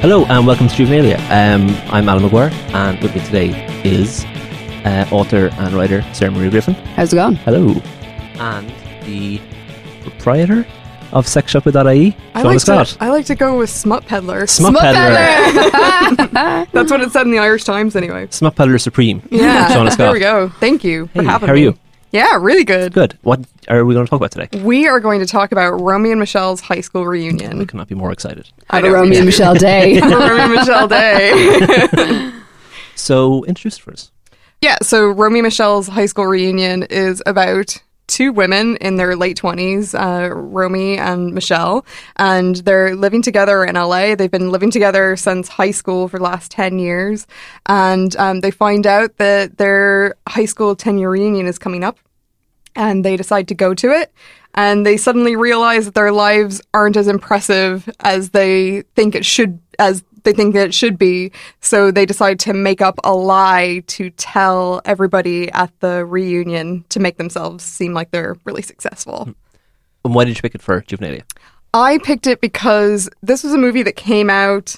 Hello and welcome to Juvenalia. Um, I'm Alan McGuire, and with me today is uh, author and writer Sarah Marie Griffin. How's it going? Hello. And the proprietor of sexshopper.ie, I like, Scott. to, I like to go with smut peddler. Smut peddler. That's what it said in the Irish Times, anyway. Smut Peddler Supreme. Yeah, Shauna Scott. there we go. Thank you for Hey, having how are me. you? Yeah, really good. Good. What are we going to talk about today? We are going to talk about Romy and Michelle's high school reunion. could cannot be more excited. I The know, Romy and. Michelle Day. Romy and Michelle Day. So, introduce it for us. yeah, so Romy and Michelle's high school reunion is about two women in their late 20s, uh, Romy and Michelle, and they're living together in LA. They've been living together since high school for the last 10 years, and um, they find out that their high school 10 year reunion is coming up, and they decide to go to it. And they suddenly realize that their lives aren't as impressive as they think it should, as they think that it should be. So they decide to make up a lie to tell everybody at the reunion to make themselves seem like they're really successful. And why did you pick it for Juvenalia? I picked it because this was a movie that came out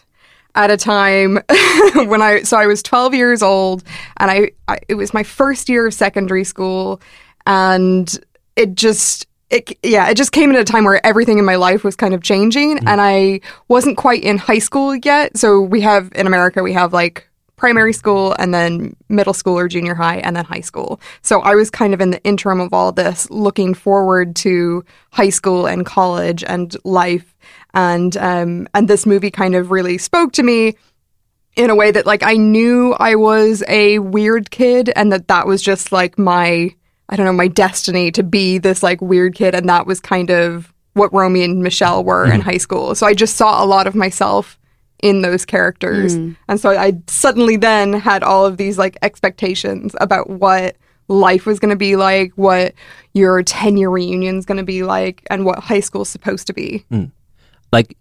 at a time when I so I was 12 years old and I, I it was my first year of secondary school and it just it yeah it just came at a time where everything in my life was kind of changing and I wasn't quite in high school yet so we have in America we have like primary school and then middle school or junior high and then high school. So I was kind of in the interim of all this, looking forward to high school and college and life. And um, and this movie kind of really spoke to me in a way that like I knew I was a weird kid and that that was just like my I don't know my destiny to be this like weird kid and that was kind of what Romy and Michelle were in mm-hmm. high school. So I just saw a lot of myself in those characters. Mm. And so I suddenly then had all of these like expectations about what life was going to be like, what your 10 year reunion is going to be like, and what high school is supposed to be. Mm. Like,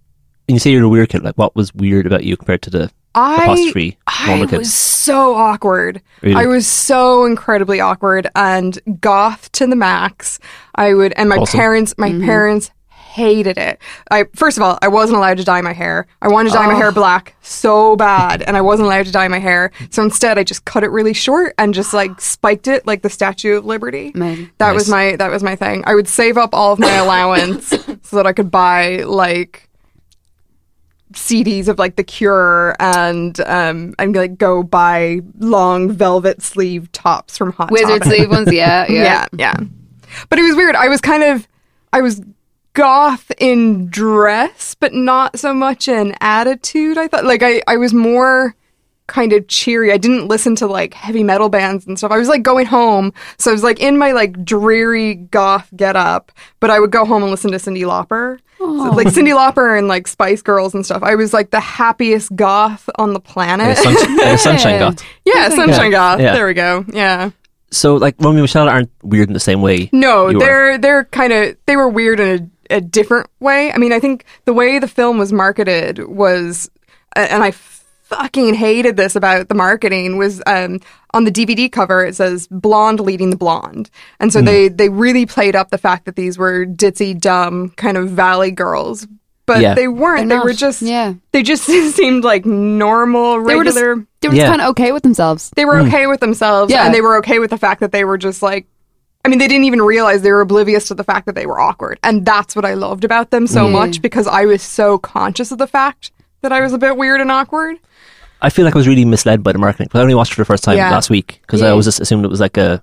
when you say you're a weird kid, like, what was weird about you compared to the I, apostrophe I normal was so awkward. Really? I was so incredibly awkward and goth to the max. I would, and my Awesome. parents, my mm-hmm. parents hated it. I first of all, I wasn't allowed to dye my hair. I wanted to dye my hair black so bad, and I wasn't allowed to dye my hair. So instead, I just cut it really short and just like spiked it like the Statue of Liberty. Amazing. That was my that was my thing. I would save up all of my allowance so that I could buy like CDs of like The Cure and um and like go buy long velvet sleeve tops from Hot Wizard Topic. sleeve ones, yeah, yeah. Yeah, yeah. But it was weird. I was kind of I was goth in dress, but not so much in attitude. I thought like I I was more kind of cheery. I didn't listen to like heavy metal bands and stuff. I was like going home, so I was like in my like dreary goth get up, but I would go home and listen to Cyndi Lauper. So, like Cyndi Lauper and like Spice Girls and stuff. I was like the happiest goth on the planet. sun- like sunshine goth. yeah, Sunshine Yeah, Goth. yeah. There we go. Yeah. So, like, Romy and Michelle aren't weird in the same way. No, you are. they're they're kind of they were weird in a, a different way. I mean, I think the way the film was marketed was, and I fucking hated this about the marketing was um, on the DVD cover it says blonde leading the blonde, and so they they really played up the fact that these were ditzy, dumb kind of valley girls. But Yeah. they weren't. They're they were just Yeah. They just seemed like normal, They were just, regular they were Yeah. just kind of okay with themselves. they were okay with themselves Yeah. and they were okay with the fact that they were just like I mean they didn't even realize they were oblivious to the fact that they were awkward and that's what I loved about them so much because I was so conscious of the fact that I was a bit weird and awkward. I feel like I was really misled by the marketing. 'cause I only watched it for the first time Yeah. last week because I Yeah. always just assumed it was like a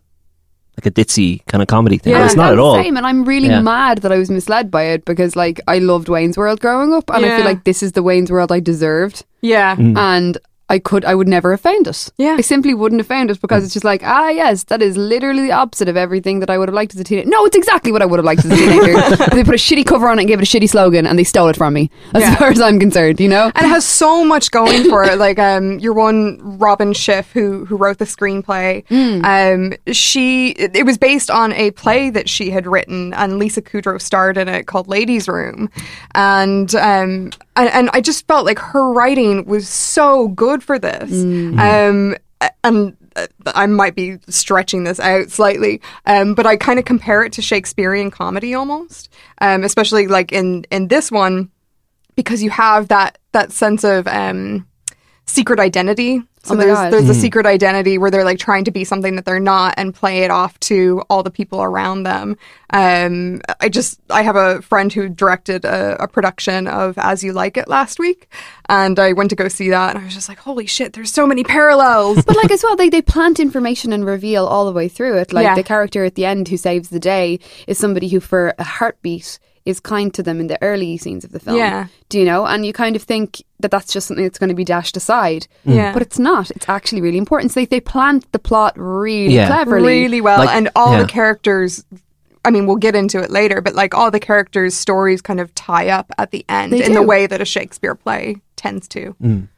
like a ditzy kind of comedy thing. Yeah, but it's not I'm at the all. Same, and I'm really Yeah. mad that I was misled by it because, like, I loved Wayne's World growing up, and I Yeah. feel like this is the Wayne's World I deserved, Yeah. Mm. and I could, I would never have found it. Yeah. I simply wouldn't have found it because it's just like, ah, yes, that is literally the opposite of everything that I would have liked as a teenager. No, it's exactly what I would have liked as a teenager. they put a shitty cover on it and gave it a shitty slogan, and they stole it from me. As Yeah. far as I'm concerned, you know. And it has so much going for it. Like um, your one Robin Schiff, who who wrote the screenplay. Um, she it, it was based on a play that she had written, and Lisa Kudrow starred in it called Ladies' Room. And um, and, and I just felt like her writing was so good for this. Um, and uh, I might be stretching this out slightly, um, but I kind of compare it to Shakespearean comedy almost, um, especially like in in this one because you have that that sense of um, secret identity. So Oh my there's God. there's a secret identity where they're like trying to be something that they're not and play it off to all the people around them. Um, I just I have a friend who directed a, a production of As You Like It last week, and I went to go see that, and I was just like, holy shit, there's so many parallels. But like as well, they, they plant information and reveal all the way through it. Like Yeah. the character at the end who saves the day is somebody who, for a heartbeat, is kind to them in the early scenes of the film. Yeah. Do you know? And you kind of think that that's just something that's going to be dashed aside. Mm. Yeah. But it's not. It's actually really important. So they, they plant the plot really Yeah. cleverly. really well Like- and all yeah. the characters i mean we'll get into it later but like all the characters stories kind of tie up at the end They in the way that a shakespeare play tends to mm.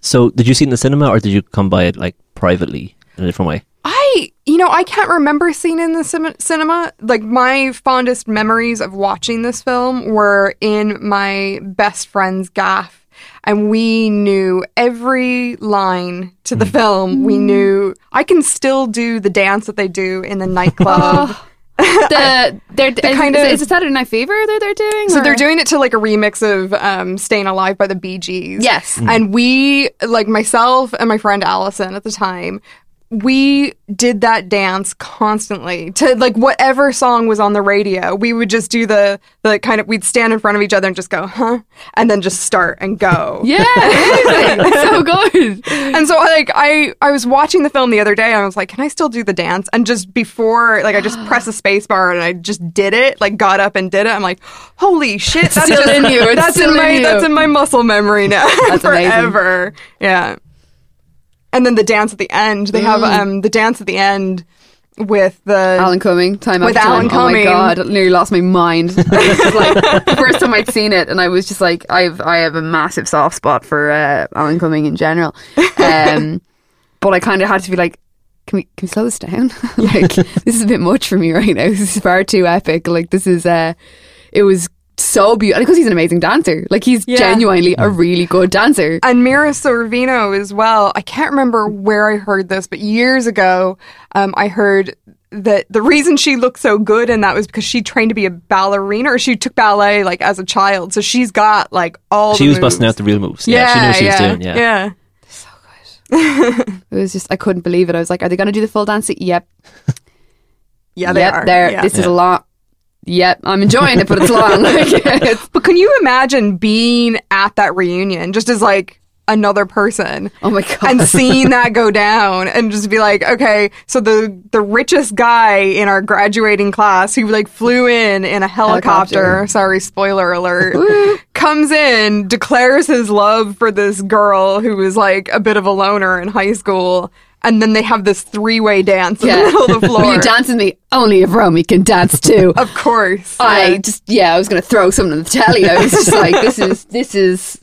So, did you see it in the cinema, or did you come by it like privately in a different way? i you know i can't remember seeing it in the cin- cinema like my fondest memories of watching this film were in my best friend's gaff and we knew every line to the hmm. film we hmm. knew i can still do the dance that they do in the nightclub oh. The, they're, is, kind is, of- is it Saturday Night Fever that they're doing? So or- they're doing it to like a remix of um, "Staying Alive" by the Bee Gees. Yes. Hmm. and we, like myself and my friend Allison at the time, we did that dance constantly to like whatever song was on the radio. We would just do the the kind of we'd stand in front of each other and just go, huh, and then just start and go. Yeah, so good. And so like I I was watching the film the other day and I was like, can I still do the dance? And just before like I just pressed the space bar and I just did it, like got up and did it. I'm like, holy shit, that's still just, in you. It's that's in in my you. that's in my muscle memory now That's amazing. forever. Yeah. And then the dance at the end. They have Mm. um the dance at the end with the Alan Cumming, time With after Alan time. Oh my god, I nearly lost my mind. Was like the first time I'd seen it, and I was just like, I've I have a massive soft spot for uh, Alan Cumming in general. Um, but I kind of had to be like, can we can we slow this down? like this is a bit much for me right now. This is far too epic. Like this is uh, it was so beautiful because he's an amazing dancer. Like he's Yeah. genuinely a really good dancer. and Mira Sorvino as well. I can't remember where I heard this, but years ago, um, I heard that the reason she looked so good in that was because she trained to be a ballerina, or she took ballet like as a child. So she's got like all. She the was busting out the real moves. Yeah, she knew what she was doing. Yeah. yeah. So good. it was just I couldn't believe it. I was like, are they going to do the full dance? Yep, Yeah, they yep, are. there. Yeah. This is a lot. Yep, I'm enjoying it, but it's long. Like, it's- But can you imagine being at that reunion just as like another person? oh my god! and seeing that go down and just be like, okay, so the the richest guy in our graduating class who like flew in in a helicopter, Helicopter. sorry, spoiler alert, comes in, declares his love for this girl who was like a bit of a loner in high school. And then they have this three-way dance in the middle of the floor. you dance with me? Only if Romy can dance too. Of course. I Yeah. just yeah, I was gonna throw something on the telly. I was just like, this is this is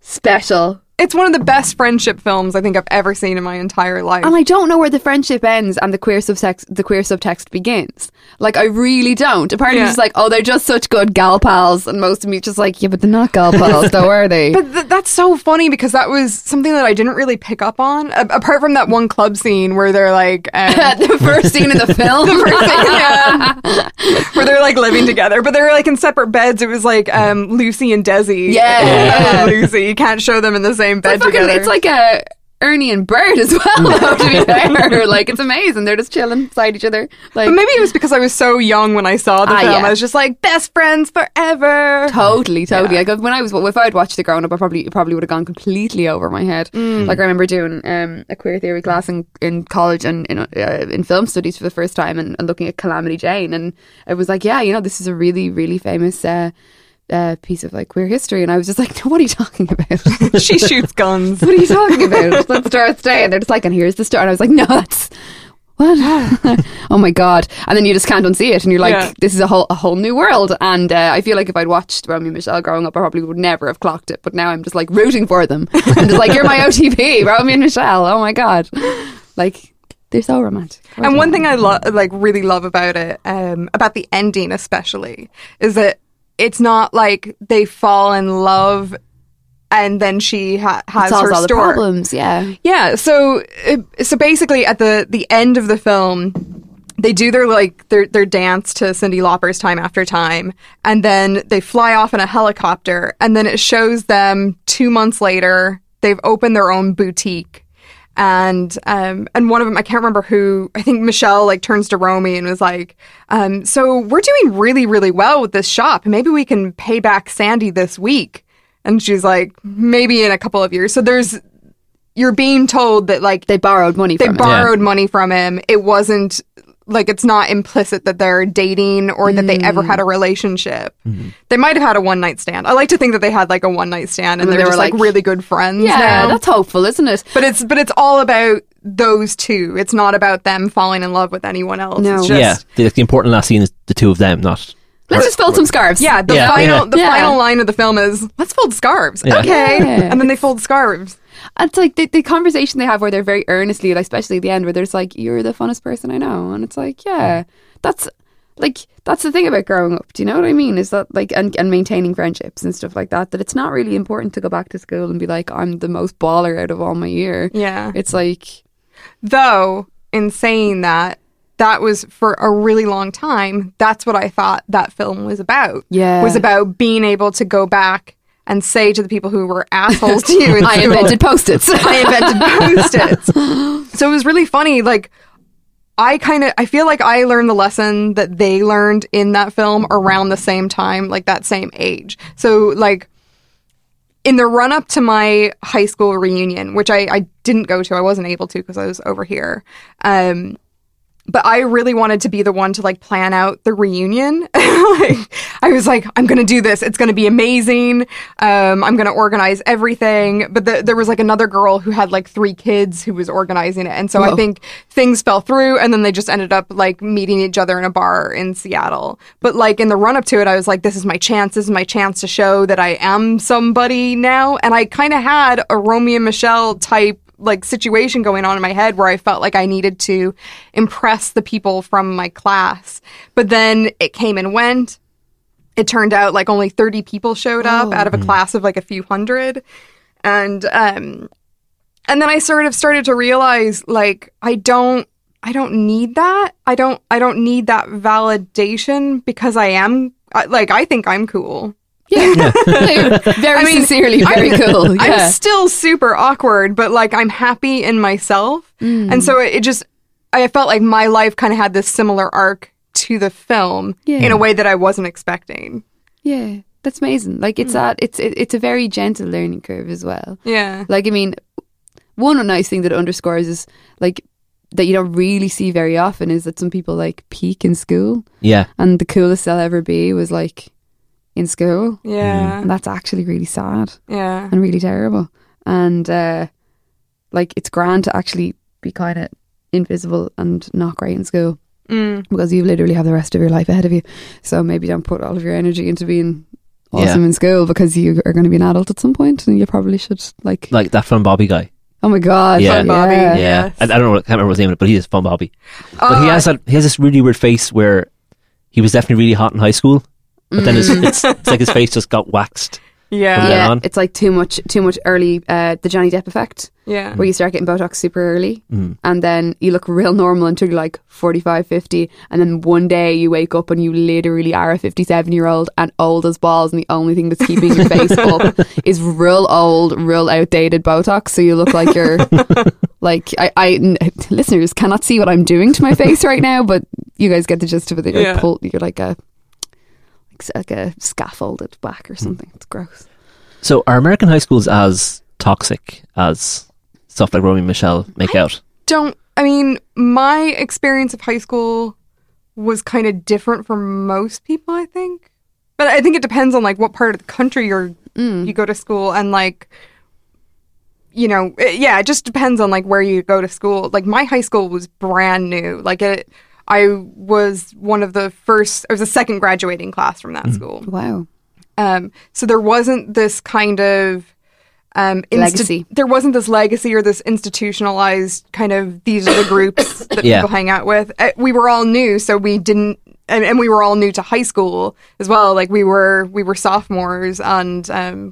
special. It's one of the best friendship films I think I've ever seen in my entire life. And I don't know where the friendship ends and the queer subtext the queer subtext begins. Like I really don't. Apparently part of me Yeah. just like, oh, they're just such good gal pals, and most of me just like, yeah, but they're not gal pals, though, are they? But th- that's so funny because that was something that I didn't really pick up on. A- apart from that one club scene where they're like, um, the first scene in the film. yeah, where they're like living together, but they were like in separate beds. It was like um, Lucy and Desi. Yeah. I love Lucy. You can't show them in the same bed Fucking- together. it's like a Ernie and Bert as well. though, to be fair, like it's amazing. They're just chilling beside each other. Like but maybe it was because I was so young when I saw the Ah, film. yeah. I was just like best friends forever. Totally, totally. Yeah. Like when I was, if I'd watched it growing up, I probably probably would have gone completely over my head. Mm. Like I remember doing um, a queer theory class in, in college and in, uh, in film studies for the first time, and, and looking at Calamity Jane, and it was like, yeah, you know, this is a really, really famous. Uh, uh, piece of like queer history, and I was just like, no, "What are you talking about? she shoots guns. what are you talking about?" Let's start stay, and they're just like, "And here's the story." And I was like, "No, that's what? oh my god!" And then you just can't unsee it, and you're like, Yeah. "This is a whole a whole new world." And uh, I feel like if I'd watched Romy and Michelle growing up, I probably would never have clocked it. But now I'm just like rooting for them, and just like, "You're my OTP, Romy and Michelle." Oh my god! Like they're so romantic. And one thing I lo- like really love about it, um, about the ending especially, is that it's not like they fall in love and then she ha- has her all the problems. Yeah, Yeah, so so basically at the the end of the film, they do their like their their dance to Cyndi Lauper's time after time and then they fly off in a helicopter and then it shows them 2 months later they've opened their own boutique and um and one of them I can't remember who I think Michelle like turns to Romy and was like um so we're doing really really well with this shop maybe we can pay back Sandy this week and she's like maybe in a couple of years so there's you're being told that like They borrowed money they from it. borrowed money from him. It wasn't like it's not implicit that they're dating or that they ever Mm. had a relationship. Mm-hmm. They might have had a one night stand. I like to think that they had like a one night stand and And they're they were just like, like- really good friends Yeah, now. that's hopeful, isn't it? but it's but it's all about those two. It's not about them falling in love with anyone else. No. It's just yeah, the, the important last scene is the two of them, not. Let's just fold some scarves. yeah, the Yeah, final yeah. the Yeah. final line of the film is let's fold scarves. Yeah. Okay. Yeah. And then they fold scarves. It's like the, the conversation they have where they're very earnestly, like, especially at the end, where there's like, "You're the funnest person I know," and it's like, yeah, that's like that's the thing about growing up. Do you know what I mean? Is that like and, and maintaining friendships and stuff like that? That it's not really important to go back to school and be like, "I'm the most baller out of all my year." Yeah. It's like, Though, in saying that, that was for a really long time. That's what I thought that film was about. Yeah. Was about being able to go back and say to the people who were assholes to you I invented post-its. I invented post-its. so it was really funny. Like, I kind of, I feel like I learned the lesson that they learned in that film around the same time, like that same age. So, like, in the run up to my high school reunion, which I, I didn't go to, I wasn't able to because I was over here. Um, but I really wanted to be the one to like plan out the reunion. like, I was like, I'm gonna do this. It's gonna be amazing. Um, I'm gonna organize everything. But the, there was like another girl who had like three kids who was organizing it, and so I think things fell through, and then they just ended up like meeting each other in a bar in Seattle. But like in the run up to it, I was like, this is my chance. This is my chance to show that I am somebody now. And I kind of had a Romy and Michelle type like situation going on in my head where I felt like I needed to impress the people from my class. But then it came and went. It turned out like only 30 people showed up out of a class of like a few hundred. And um and then I sort of started to realize like I don't I don't need that. I don't I don't need that validation because I am like I think I'm cool. Yeah, very I mean, sincerely, very cool. Yeah. I'm still super awkward, but like I'm happy in myself. Mm. And so it, it just, I felt like my life kind of had this similar arc to the film Yeah. in a way that I wasn't expecting. Yeah, that's amazing. Like it's mm. that it's it, it's a very gentle learning curve as well. Yeah. Like I mean, one nice thing that it underscores is like that you don't really see very often is that some people like peak in school, Yeah, and the coolest they'll ever be was like in school, Yeah. and that's actually really sad Yeah. and really terrible. And uh, like it's grand to actually be kind of invisible and not great in school Mm. because you literally have the rest of your life ahead of you. So maybe don't put all of your energy into being awesome Yeah. in school because you are going to be an adult at some point and you probably should like. like that Fun Bobby guy. Oh my god! Yeah. Fun Bobby. Yeah, Yes. I, I don't know, I can't remember his name, but he is Fun Bobby. But he Oh, has that, he has this really weird face where he was definitely really hot in high school, but then his, it's, it's like his face just got waxed. Yeah. From Yeah, on. it's like too much, too much early. Uh, the Johnny Depp effect, Yeah. where you start getting Botox super early, Mm. and then you look real normal until you're like 45, 50, and then one day you wake up and you literally are a 57 year old and old as balls, and the only thing that's keeping your face up is real old, real outdated Botox. So you look like you're like I, I n- listeners cannot see what I'm doing to my face right now, but you guys get the gist of it. You're, Yeah. like, pull, you're like a like a scaffolded back or hmm. something. It's gross. So are American high schools as toxic as stuff like Romy and Michelle make out? don't I mean, my experience of high school was kind of different from most people, I think. But I think it depends on like what part of the country you're mm. you go to school and like you know, it- yeah, it just depends on like where you go to school. Like my high school was brand new. Like it I was one of the first I was the second graduating class from that school. Wow. Um, so there wasn't this kind of um, insti- Legacy. There wasn't this legacy or this institutionalized kind of these are the groups that Yeah. people hang out with. Uh, we were all new, so we didn't and, and we were all new to high school as well. Like we were we were sophomores, and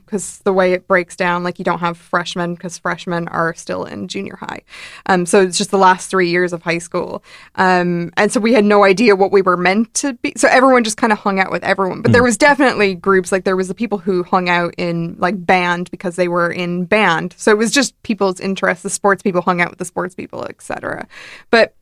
because the way it breaks down, like you don't have freshmen because freshmen are still in junior high. Um, so it's just the last three years of high school. Um, and so we had no idea what we were meant to be. So everyone just kind of hung out with everyone. But there was definitely groups like there was the people who hung out in like band because they were in band. So it was just people's interests. The sports people hung out with the sports people, etc. But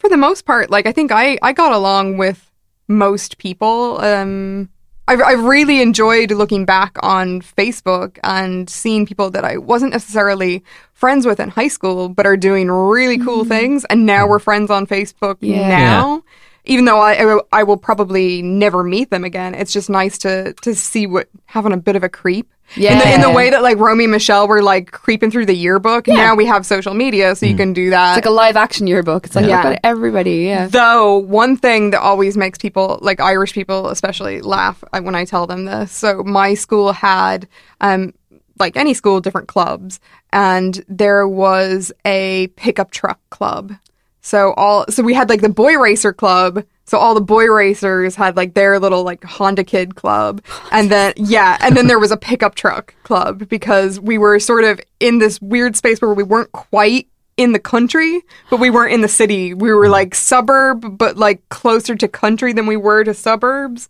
for the most part, like I think I I got along with most people. Um, I've I've really enjoyed looking back on Facebook and seeing people that I wasn't necessarily friends with in high school, but are doing really cool things, and now we're friends on Facebook Yeah. now. Even though I, I will- I will probably never meet them again, it's just nice to to see what having a bit of a creep. In the, in the way that like Romy and Michelle were like creeping through the yearbook. Now we have social media, so you can do that. It's like a live action yearbook. It's like Yeah. look at everybody. Yeah. Though one thing that always makes people, like Irish people especially, laugh uh, when I tell them this. So my school had, um, like any school, different clubs, and there was a pickup truck club. So all, so we had like the boy racer club. So all the boy racers had like their little like Honda Kid club, and then yeah, and then there was a pickup truck club because we were sort of in this weird space where we weren't quite in the country, but we weren't in the city. We were like suburb, but like closer to country than we were to suburbs.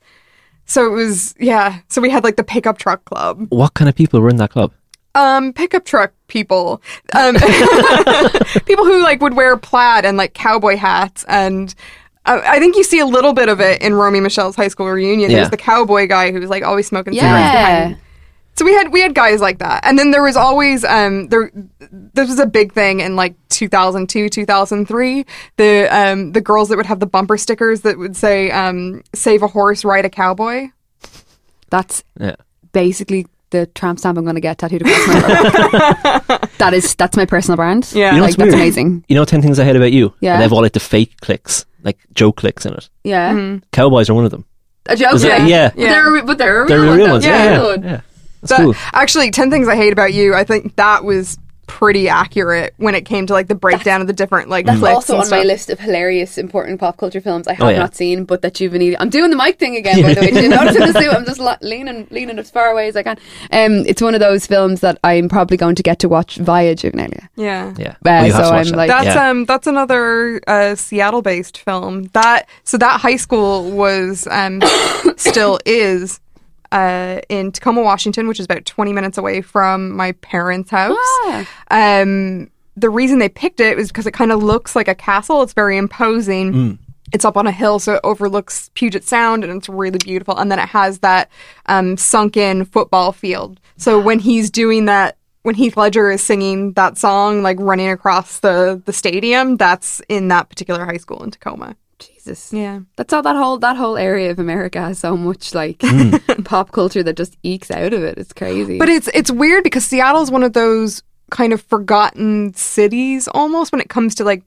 So it was yeah. So we had like the pickup truck club. What kind of people were in that club? Um, pickup truck people. Um, people who like would wear plaid and like cowboy hats and. Uh, I think you see a little bit of it in Romy Michelle's high school reunion. Yeah. There's the cowboy guy who's like always smoking cigarettes Yeah. behind so we had we had guys like that, and then there was always um there this was a big thing in like 2002 2003 the um the girls that would have the bumper stickers that would say um save a horse ride a cowboy That's Yeah. basically the tramp stamp I'm going to get tattooed across my arm. that is that's my personal brand. Yeah. You know like that's weird? amazing. You know 10 things I hate about you? Yeah. And they have all like the fake clicks, like joke clicks in it. Yeah, mm-hmm. Cowboys are one of them. a joke. Is it- yeah, yeah. But they're but they're a They're real the real though. Yeah. Yeah. Yeah. Yeah. That's That- cool. actually 10 things i hate about you i think that was pretty accurate when it came to like the breakdown of the different like That's flicks also and on my list of hilarious, important pop culture films I have Oh, yeah. not seen, but that Juvenile. I'm doing the mic thing again, by the way. You notice in the suit? I'm just lo- leaning, leaning as far away as I can. Um, it's one of those films that I'm probably going to get to watch via Juvenilia. yeah Yeah. Uh, Well, you so I'm that. like- That's yeah. um that's another uh, Seattle based film. That so that high school was um still is uh in Tacoma, Washington, which is about 20 minutes away from my parents' house. Ah. Um the reason they picked it was because it kind of looks like a castle. It's very imposing. It's up on a hill, so it overlooks Puget Sound, and it's really beautiful. And then it has that um, sunken football field. So when he's doing that, when Heath Ledger is singing that song, like running across the the stadium, that's in that particular high school in Tacoma. Jesus. Yeah, That's all that whole that whole area of America has so much like hmm. pop culture that just ekes out of it. It's crazy. but it's it's weird because Seattle's one of those kind of forgotten cities almost when it comes to like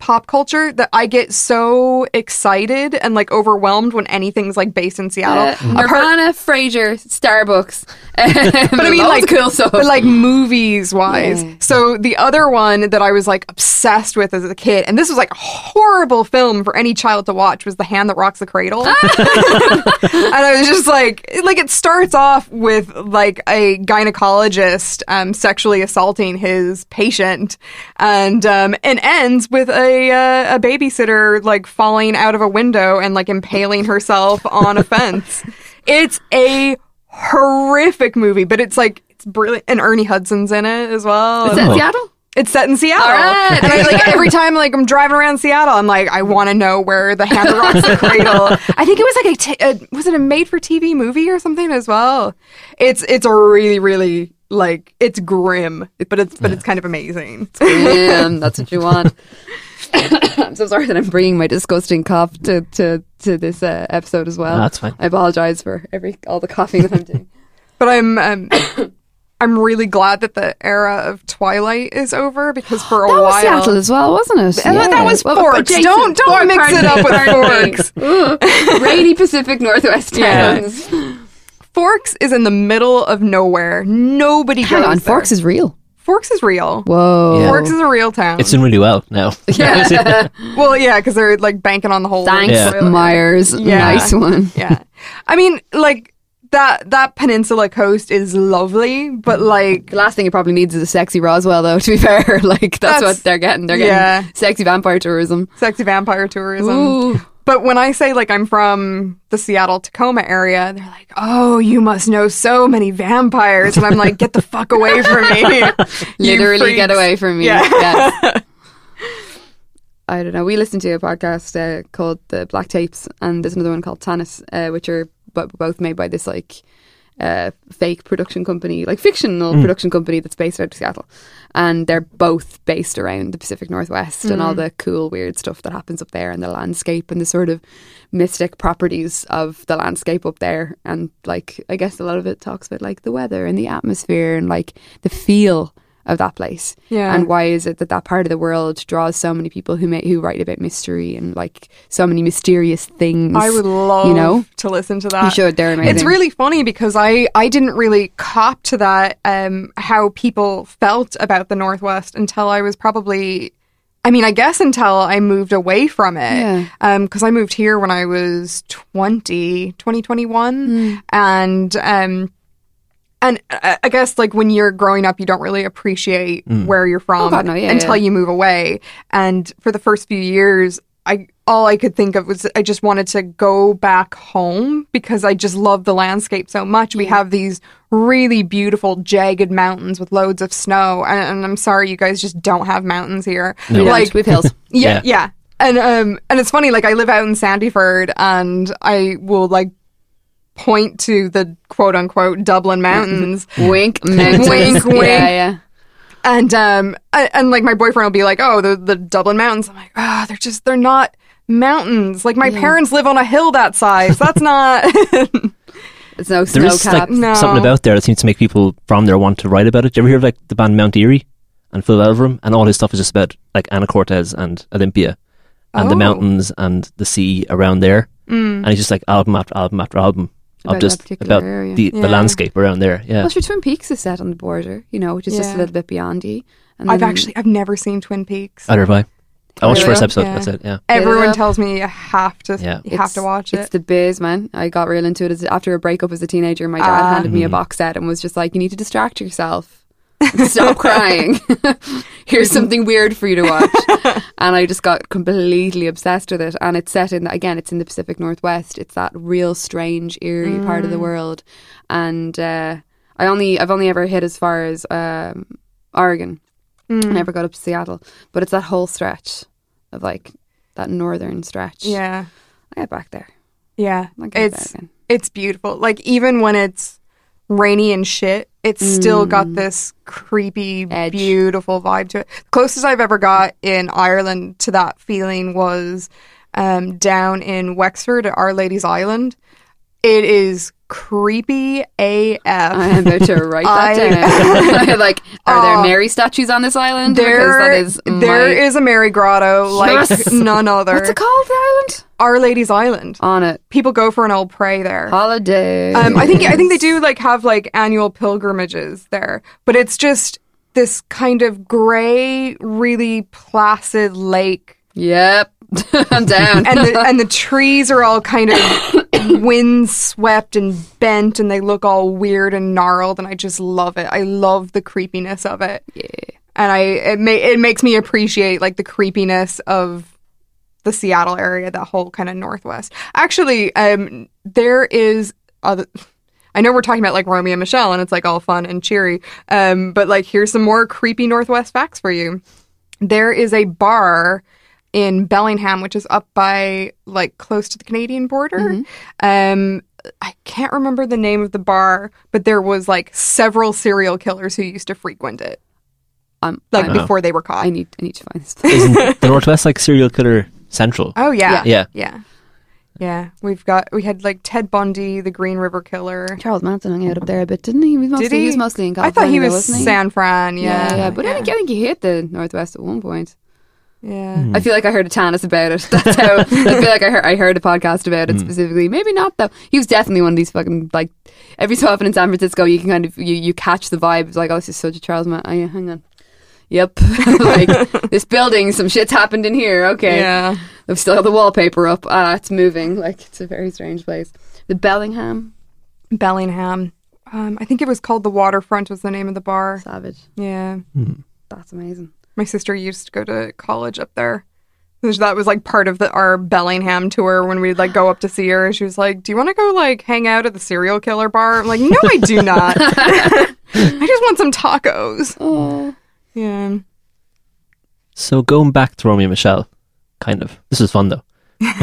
pop culture that I get so excited and like overwhelmed when anything's like based in Seattle. uh, Apart- Nirvana, Frasier, Starbucks. but I mean, like, cool stuff. but like movies wise. Yeah. So the other one that I was like obsessed with as a kid, and this was like a horrible film for any child to watch, was The Hand That Rocks the Cradle. and I was just like, like it starts off with like a gynecologist um, sexually assaulting his patient, and um, and ends with a uh, a babysitter like falling out of a window and like impaling herself on a fence. It's a horrific movie, but it's like it's brilliant, and Ernie Hudson's in it as well. Is that Oh. Seattle? it's set in Seattle, All right. and I like every time like I'm driving around Seattle, I'm like I want to know where the hammer that rocks the cradle. I think it was like a, t- a was it a made for TV movie or something as well. It's it's a really really like it's grim, but it's but it's kind of amazing. Damn, that's what you want. I'm so sorry that I'm bringing my disgusting cough to to, to this uh, episode as well. No, that's fine. I apologize for every all the coughing that I'm doing. But I'm um, I'm really glad that the era of Twilight is over because for a That while was Seattle as well, wasn't it? Uh, that was Well, Forks. adjacent- Don't- don't Fork- mix it up with pardon. Forks. Rainy Pacific Northwest Yeah. towns. Forks is in the middle of nowhere. Nobody Hang goes on, there. Forks is real. Forks is real. Whoa. Yeah. Forks is a real town. It's doing really well now. Yeah. well, yeah, because they're like banking on the whole. Thanks, Yeah. Myers. Yeah. Nice one. yeah. I mean, like that that peninsula coast is lovely, but mm. like The last thing it probably needs is a sexy Roswell, though. To be fair, like that's, That's- what they're getting. They're getting yeah. sexy vampire tourism. sexy vampire tourism. Ooh. But when I say like I'm from the Seattle Tacoma area, they're like, "Oh, you must know so many vampires," and I'm like, "Get the fuck away from me!" Literally get away from me. Yeah. Yes. I don't know. We listened to a podcast uh, called the Black Tapes, and there's another one called Tanis, uh, which are bo- both made by this like uh, fake production company, like fictional production company that's based out of Seattle, and they're both based around the Pacific Northwest and all the cool, weird stuff that happens up there, and the landscape and the sort of mystic properties of the landscape up there, and like I guess a lot of it talks about like the weather and the atmosphere and like the feel of that place. Yeah. And why is it that that part of the world draws so many people who may, who write about mystery and like so many mysterious things? I would love you know to listen to that. you should. They're amazing. It's really funny because I, I didn't really cop to that um, how people felt about the Northwest until I was probably I mean I guess until I moved away from it Yeah. because I moved here when I was 20 2021 Hmm. and um and I I guess like when you're growing up you don't really appreciate where you're from Oh, God, no, yeah, until yeah. you move away and for the first few years I all I could think of was I just wanted to go back home because I just love the landscape so much. We have these really beautiful jagged mountains with loads of snow, and, and I'm sorry you guys just don't have mountains here. We don't. Like we've hills. yeah, Yeah. yeah. And um and it's funny, like I live out in Sandyford and I will like point to the quote unquote Dublin mountains wink, mountains. Wink, wink. Yeah, yeah. and um and, and, like my boyfriend will be like, Oh, the the Dublin mountains. I'm like, ah, they're just they're not mountains. Like my parents live on a hill that size. That's not It's no There snow is like. No. something about there that seems to make people from there want to write about it. Do you ever hear of like the band Mount Eerie and Phil Elverum? And all his stuff is just about like Anacortes and Olympia and the Oh. mountains and the sea around there. Mm. And it's just like album after album after album About of that just particular about area. the, the landscape around there. Yeah. Well, sure, Twin Peaks is set on the border, you know, which is just a little bit beyond you. And I've actually I've never seen Twin Peaks. Either have I. I watched the first episode. Yeah. That's it. Yeah. Everyone up. tells me you have to Yeah. you have to watch it. It's the biz, man. I got real into it as, after a breakup as a teenager. My dad Ah. handed me a box set and was just like, "You need to distract yourself. Stop crying. Here's something weird for you to watch." and I just got completely obsessed with it. And it's set in again. It's in the Pacific Northwest. It's that real strange, eerie part of the world. And uh, I only I've only ever hit as far as um, Oregon. I never got up to Seattle, but it's that whole stretch of like that northern stretch. yeah. I get back there. Yeah. I'll get It's there again. it's beautiful. Like even when it's rainy and shit, it's still got this creepy, Mm. Edge. beautiful vibe to it. Closest I've ever got in Ireland to that feeling was um, down in Wexford at Our Lady's Island. It is creepy AF. I am about to write that I- down. like, are there Oh. Mary statues on this island? there, because that is there my- is a Mary Grotto like Yes! none other. What's it called? The island Our Lady's Island. on it. People go for an old pray there. Holiday. Um, I think I think they do like have like annual pilgrimages there, but it's just this kind of gray, really placid lake, Yep, I'm down. and the and the trees are all kind of windswept and bent, and they look all weird and gnarled, and I just love it. I love the creepiness of it. yeah. and I it ma- it makes me appreciate like the creepiness of the Seattle area, that whole kind of northwest. Actually, um, there is other. I know we're talking about like Romy and Michelle, and it's like all fun and cheery. Um, but like here's some more creepy northwest facts for you. There is a bar in Bellingham, which is up by like close to the Canadian border. Um, I can't remember the name of the bar, but there was like several serial killers who used to frequent it Um, like I, before they were caught. I need, I need to find this. place. Isn't the Northwest like serial killer central? oh yeah. Yeah. yeah, yeah. We've got we had like Ted Bundy, the Green River Killer. Charles Manson hung out up there a bit, didn't he? He was mostly, Did he? he was mostly in California. I thought he was wasn't he? San Fran. Yeah, Yeah, yeah, But I think I think he hit the northwest at one point. Yeah. I feel like I heard a Tanis about it. That's how I feel like I heard I heard a podcast about it specifically. Maybe not though. He was definitely one of these fucking like every so often in San Francisco you can kind of you, you catch the vibe. It's like, oh this is such a Charles man. Oh, yeah, hang on. Yep. like this building, some shit's happened in here. Okay. Yeah. They've still got the wallpaper up. Ah, it's moving. Like it's a very strange place. The Bellingham Bellingham. Um, I think it was called the Waterfront was the name of the bar. Savage. Yeah. That's amazing. My sister used to go to college up there. That was like part of the our Bellingham tour when we'd like go up to see her. She was like, "Do you want to go like hang out at the serial killer bar?" I'm like, "No, I do not. I just want some tacos." Oh. Yeah. So going back to Romy and Michelle, kind of. This is fun though.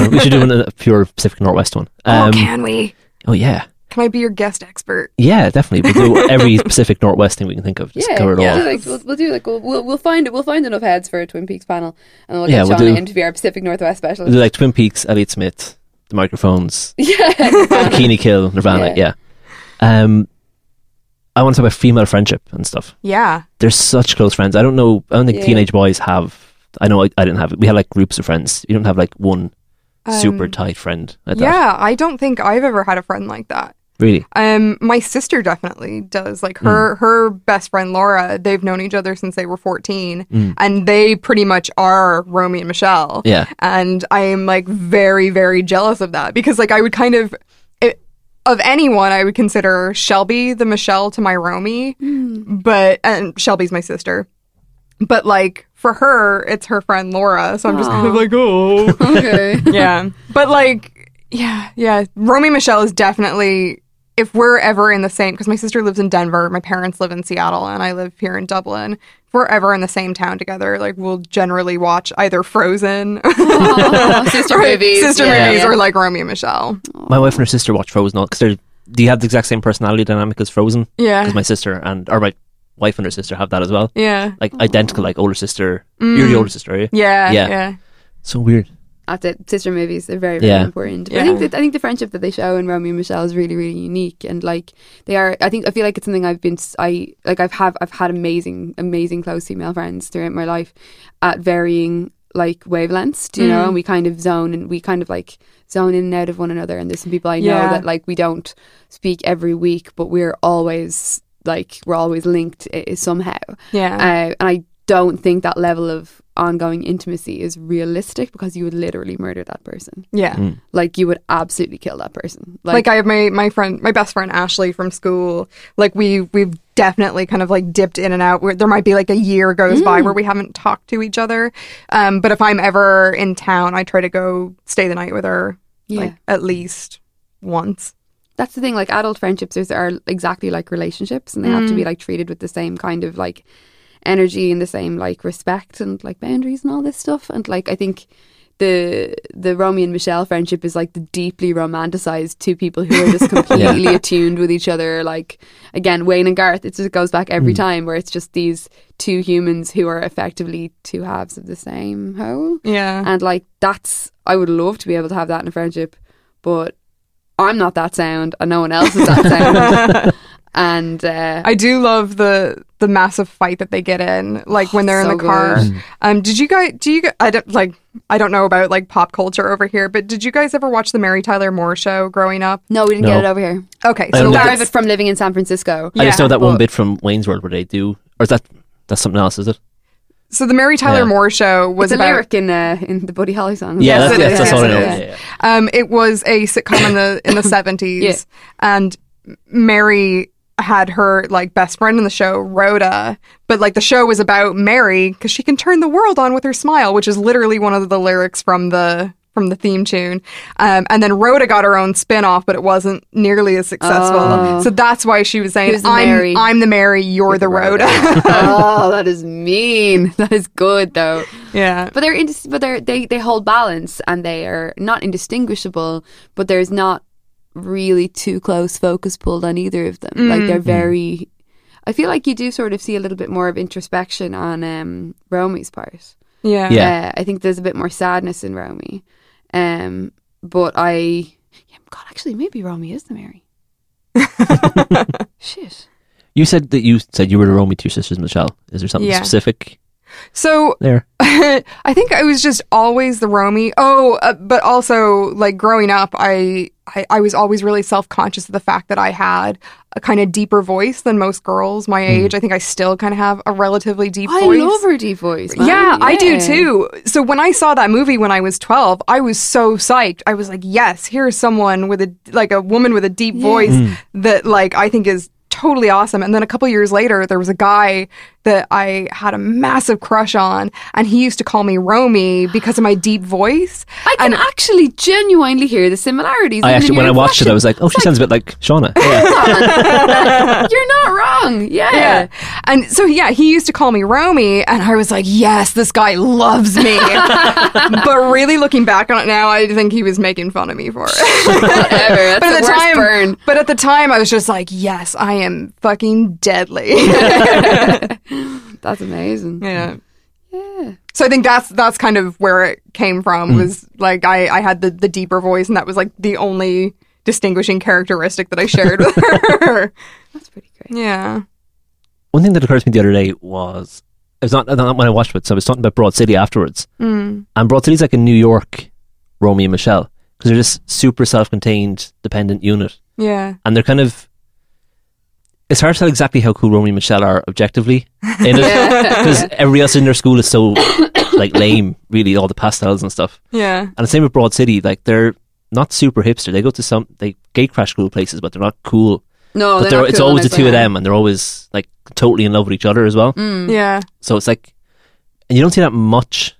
We should do an- a pure Pacific Northwest one. oh, Um, can we? oh yeah, I be your guest expert? yeah, definitely. We'll do every Pacific Northwest thing we can think of. Just Yeah, cover it we'll all. do like we'll, we'll do like we'll, we'll we'll find we'll find enough heads for a Twin Peaks panel, and we'll Yeah, get we'll Sean do- to interview our Pacific Northwest We'll specialist. do like Twin Peaks, Elliott Smith, the microphones, yeah, Bikini Kill, Nirvana. Yeah. Um, I want to talk about female friendship and stuff. Yeah. They're such close friends. I don't know. I don't think Yeah. teenage boys have. I know I, I didn't have it. We had like groups of friends. You don't have like one super Um, tight friend. Like that. Yeah, I don't think I've ever had a friend like that. Really. Um, my sister definitely does. Like her, Mm. her best friend Laura. They've known each other since they were fourteen, Mm. and they pretty much are Romy and Michelle. Yeah. and I am like very, very jealous of that because like I would kind of. It, of anyone, I would consider Shelby the Michelle to my Romy, but and Shelby's my sister. But like for her, it's her friend Laura, so I'm just kind of like, oh, okay. yeah. But like, yeah, yeah. Romy Michelle is definitely if we're ever in the same because my sister lives in Denver, my parents live in Seattle, and I live here in Dublin. If we're ever in the same town together, like we'll generally watch either Frozen, Aw, sister or movies, sister yeah, movies, yeah. or like Romy and Michelle. My wife and her sister watch Frozen because they're. Do you have the exact same personality dynamic as Frozen? Yeah, Because my sister and or my wife and her sister have that as well. yeah, Like identical, like older sister. Mm. You're the older sister, are you? yeah, Yeah. yeah, So weird. That's it. Sister movies, they're very, very Yeah. important. Yeah. I think that I think the friendship that they show in Romy and Michelle is really, really unique, and like they are. I think I feel like it's something I've been. i like I've have I've had amazing, amazing close female friends throughout my life, at varying like wavelengths. Do you know? Mm. And we kind of zone and we kind of like zone in and out of one another. And there's some people I know Yeah. that like we don't speak every week, but we're always like we're always linked uh, somehow. yeah. Uh, and I don't think that level of ongoing intimacy is realistic because you would literally murder that person. yeah. Mm. Like you would absolutely kill that person. like, Like, I have my my friend, my best friend Ashley from school. Like we we've definitely kind of like dipped in and out. Where there might be like a year goes Mm. by where we haven't talked to each other. Um, but if I'm ever in town, I try to go stay the night with her. yeah, Like at least once. that's the thing. Like adult friendships is, are exactly like relationships, and they have to Mm. be like treated with the same kind of like energy and the same like respect and like boundaries and all this stuff. And like I think the the Romy and Michelle friendship is like the deeply romanticized two people who are just completely attuned with each other. Like again, Wayne and Garth, it just goes back every hmm. time where it's just these two humans who are effectively two halves of the same whole. Yeah. And like that's I would love to be able to have that in a friendship, but I'm not that sound and no one else is that sound. And uh I do love the the massive fight that they get in, like when they're in the car. good. Um, did you guys? Do you? gu- I don't like. I don't know about like pop culture over here, but did you guys ever watch the Mary Tyler Moore show growing up? no, we didn't No. get it over here. Okay, so don't Part think of it from living in San Francisco. I just know that one but- bit from Wayne's World where they do, or is that that's something else? Is it? So the Mary Tyler Yeah. Moore show was It's a about. lyric in uh, in the Buddy Holly song. Yeah, Yes, that's, it that's, is, that's all I know. it Yeah, yeah. Um, it was a sitcom in the in the seventies, Yeah. and Mary had her like best friend in the show, Rhoda. But like the show was about Mary because she can turn the world on with her smile, which is literally one of the lyrics from the from the theme tune. Um, and then Rhoda got her own spin off, but it wasn't nearly as successful. Oh. So that's why she was saying, "I'm Mary? I'm the Mary, you're the Rhoda." oh, that is mean. That is good though. yeah. But they're indis- but they're, they they hold balance and they are not indistinguishable. But there's not really too close focus pulled on either of them. Like they're very. I feel like you do sort of see a little bit more of introspection on um, Romy's part. Yeah. Yeah. Uh, I think there's a bit more sadness in Romy. Um, but I, yeah, God, actually, maybe Romy is the Mary. Shit. You said that you said you were the Romy to your sisters, Michelle. Is there something Yeah. specific? So There. I think I was just always the Romy. Oh, uh, but also like growing up, I, I I was always really self conscious of the fact that I had a kind of deeper voice than most girls my age. I think I still kind of have a relatively deep I voice. love her deep voice. man. Yeah, I do too. So when I saw that movie when I was 12, I was so psyched. I was like, yes, here's someone with a like a woman with a deep voice that like I think is totally awesome. And then a couple years later, there was a guy that I had a massive crush on, and he used to call me Romy because of my deep voice. I can actually genuinely hear the similarities. I actually, when I watched it, I was like, oh, she sounds a bit like Shauna. Yeah. You're not wrong. Yeah. Yeah. And so, yeah, he used to call me Romy, and I was like, yes, this guy loves me. but really looking back on it now, I think he was making fun of me for it. Whatever. That's but at the worst time, burn. but at the time, I was just like, yes, I am fucking deadly. That's amazing. yeah. Yeah. So I think that's that's kind of where it came from. Was like I I had the the deeper voice, and that was like the only distinguishing characteristic that I shared with her. That's pretty great. yeah. One thing that occurred to me the other day was, it was not, not when I watched it, so I was talking about Broad City afterwards. Mm. And Broad City's like a New York Romy and Michelle because they're this super self-contained, dependent unit, Yeah. and they're kind of. It's hard to tell exactly how cool Romy and Michelle are objectively in it because everybody else in their school is so like lame, really, all the pastels and stuff. Yeah. And the same with Broad City, like they're not super hipster. They go to some they gate crash cool places, but they're not cool. No, but they're they're, not it's cool always the two of them, and they're always like totally in love with each other as well. Mm. Yeah. So it's like, and you don't see that much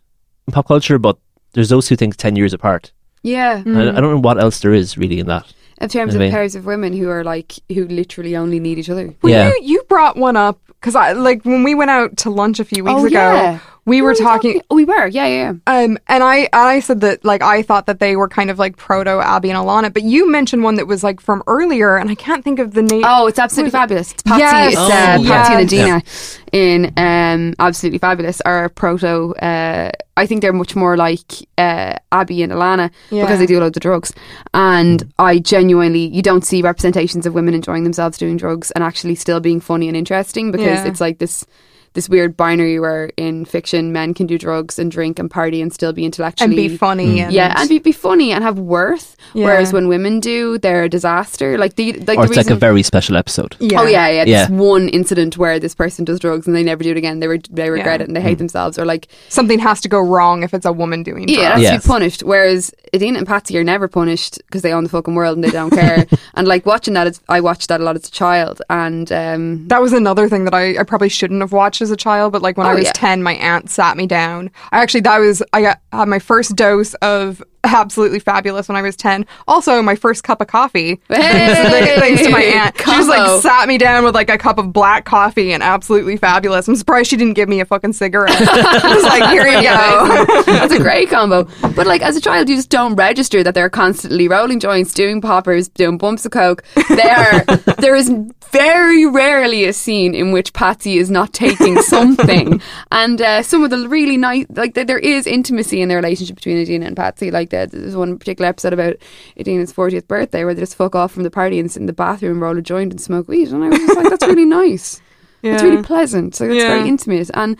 in pop culture, but there's those two things ten years apart. Yeah. And I, I don't know what else there is really in that. In terms I of mean- pairs of women who are like who literally only need each other. Well, Yeah. you, you brought one up because I like when we went out to lunch a few weeks Oh, ago. yeah. We were What talking, Oh, we were. Yeah, yeah. yeah. um, and I and I said that like I thought that they were kind of like proto Abby and Ilana, but you mentioned one that was like from earlier, and I can't think of the name. Oh, it's absolutely fabulous. It's Patsy. Yes. It's uh, Oh, Patsy and yes. Edina in um, Absolutely Fabulous are proto. Uh, I think they're much more like uh, Abby and Ilana Yeah. because they do loads of drugs. And I genuinely, you don't see representations of women enjoying themselves doing drugs and actually still being funny and interesting because Yeah. it's like this. This weird binary where in fiction men can do drugs and drink and party and still be intellectually and be funny. And, yeah, and be, be funny and have worth. Yeah. Whereas when women do, they're a disaster. Like the like or the it's like a very special episode. yeah. Oh yeah, yeah. Yeah. This one incident where this person does drugs and they never do it again. They re- they regret Yeah. it and they hate themselves, or like something has to go wrong if it's a woman doing drugs. yeah, it has Yes. to be punished. Whereas Edina and Patsy are never punished because they own the fucking world and they don't care. and like watching that, as, I watched that a lot as a child, and um, That was another thing that I, I probably shouldn't have watched as a child, but like when Oh, I was yeah. 10, my aunt sat me down. I actually, that was, I got, had my first dose of Absolutely Fabulous when I was 10. Also, my first cup of coffee. Hey! Thanks to my aunt. She just like sat me down with like a cup of black coffee and Absolutely Fabulous. I'm surprised she didn't give me a fucking cigarette. I was like, here you go. That's a great combo. But like as a child, you just don't register that they're constantly rolling joints, doing poppers, doing bumps of coke. They are. there is very rarely a scene in which Patsy is not taking something. and uh, some of the really nice, like there is intimacy in the relationship between Edina and Patsy. Like there- there's one particular episode about Edina's 40th birthday where they just fuck off from the party and sit in the bathroom, roll a joint, and smoke weed. And I was just like, that's really nice. It's really pleasant. So it's Yeah. very intimate. And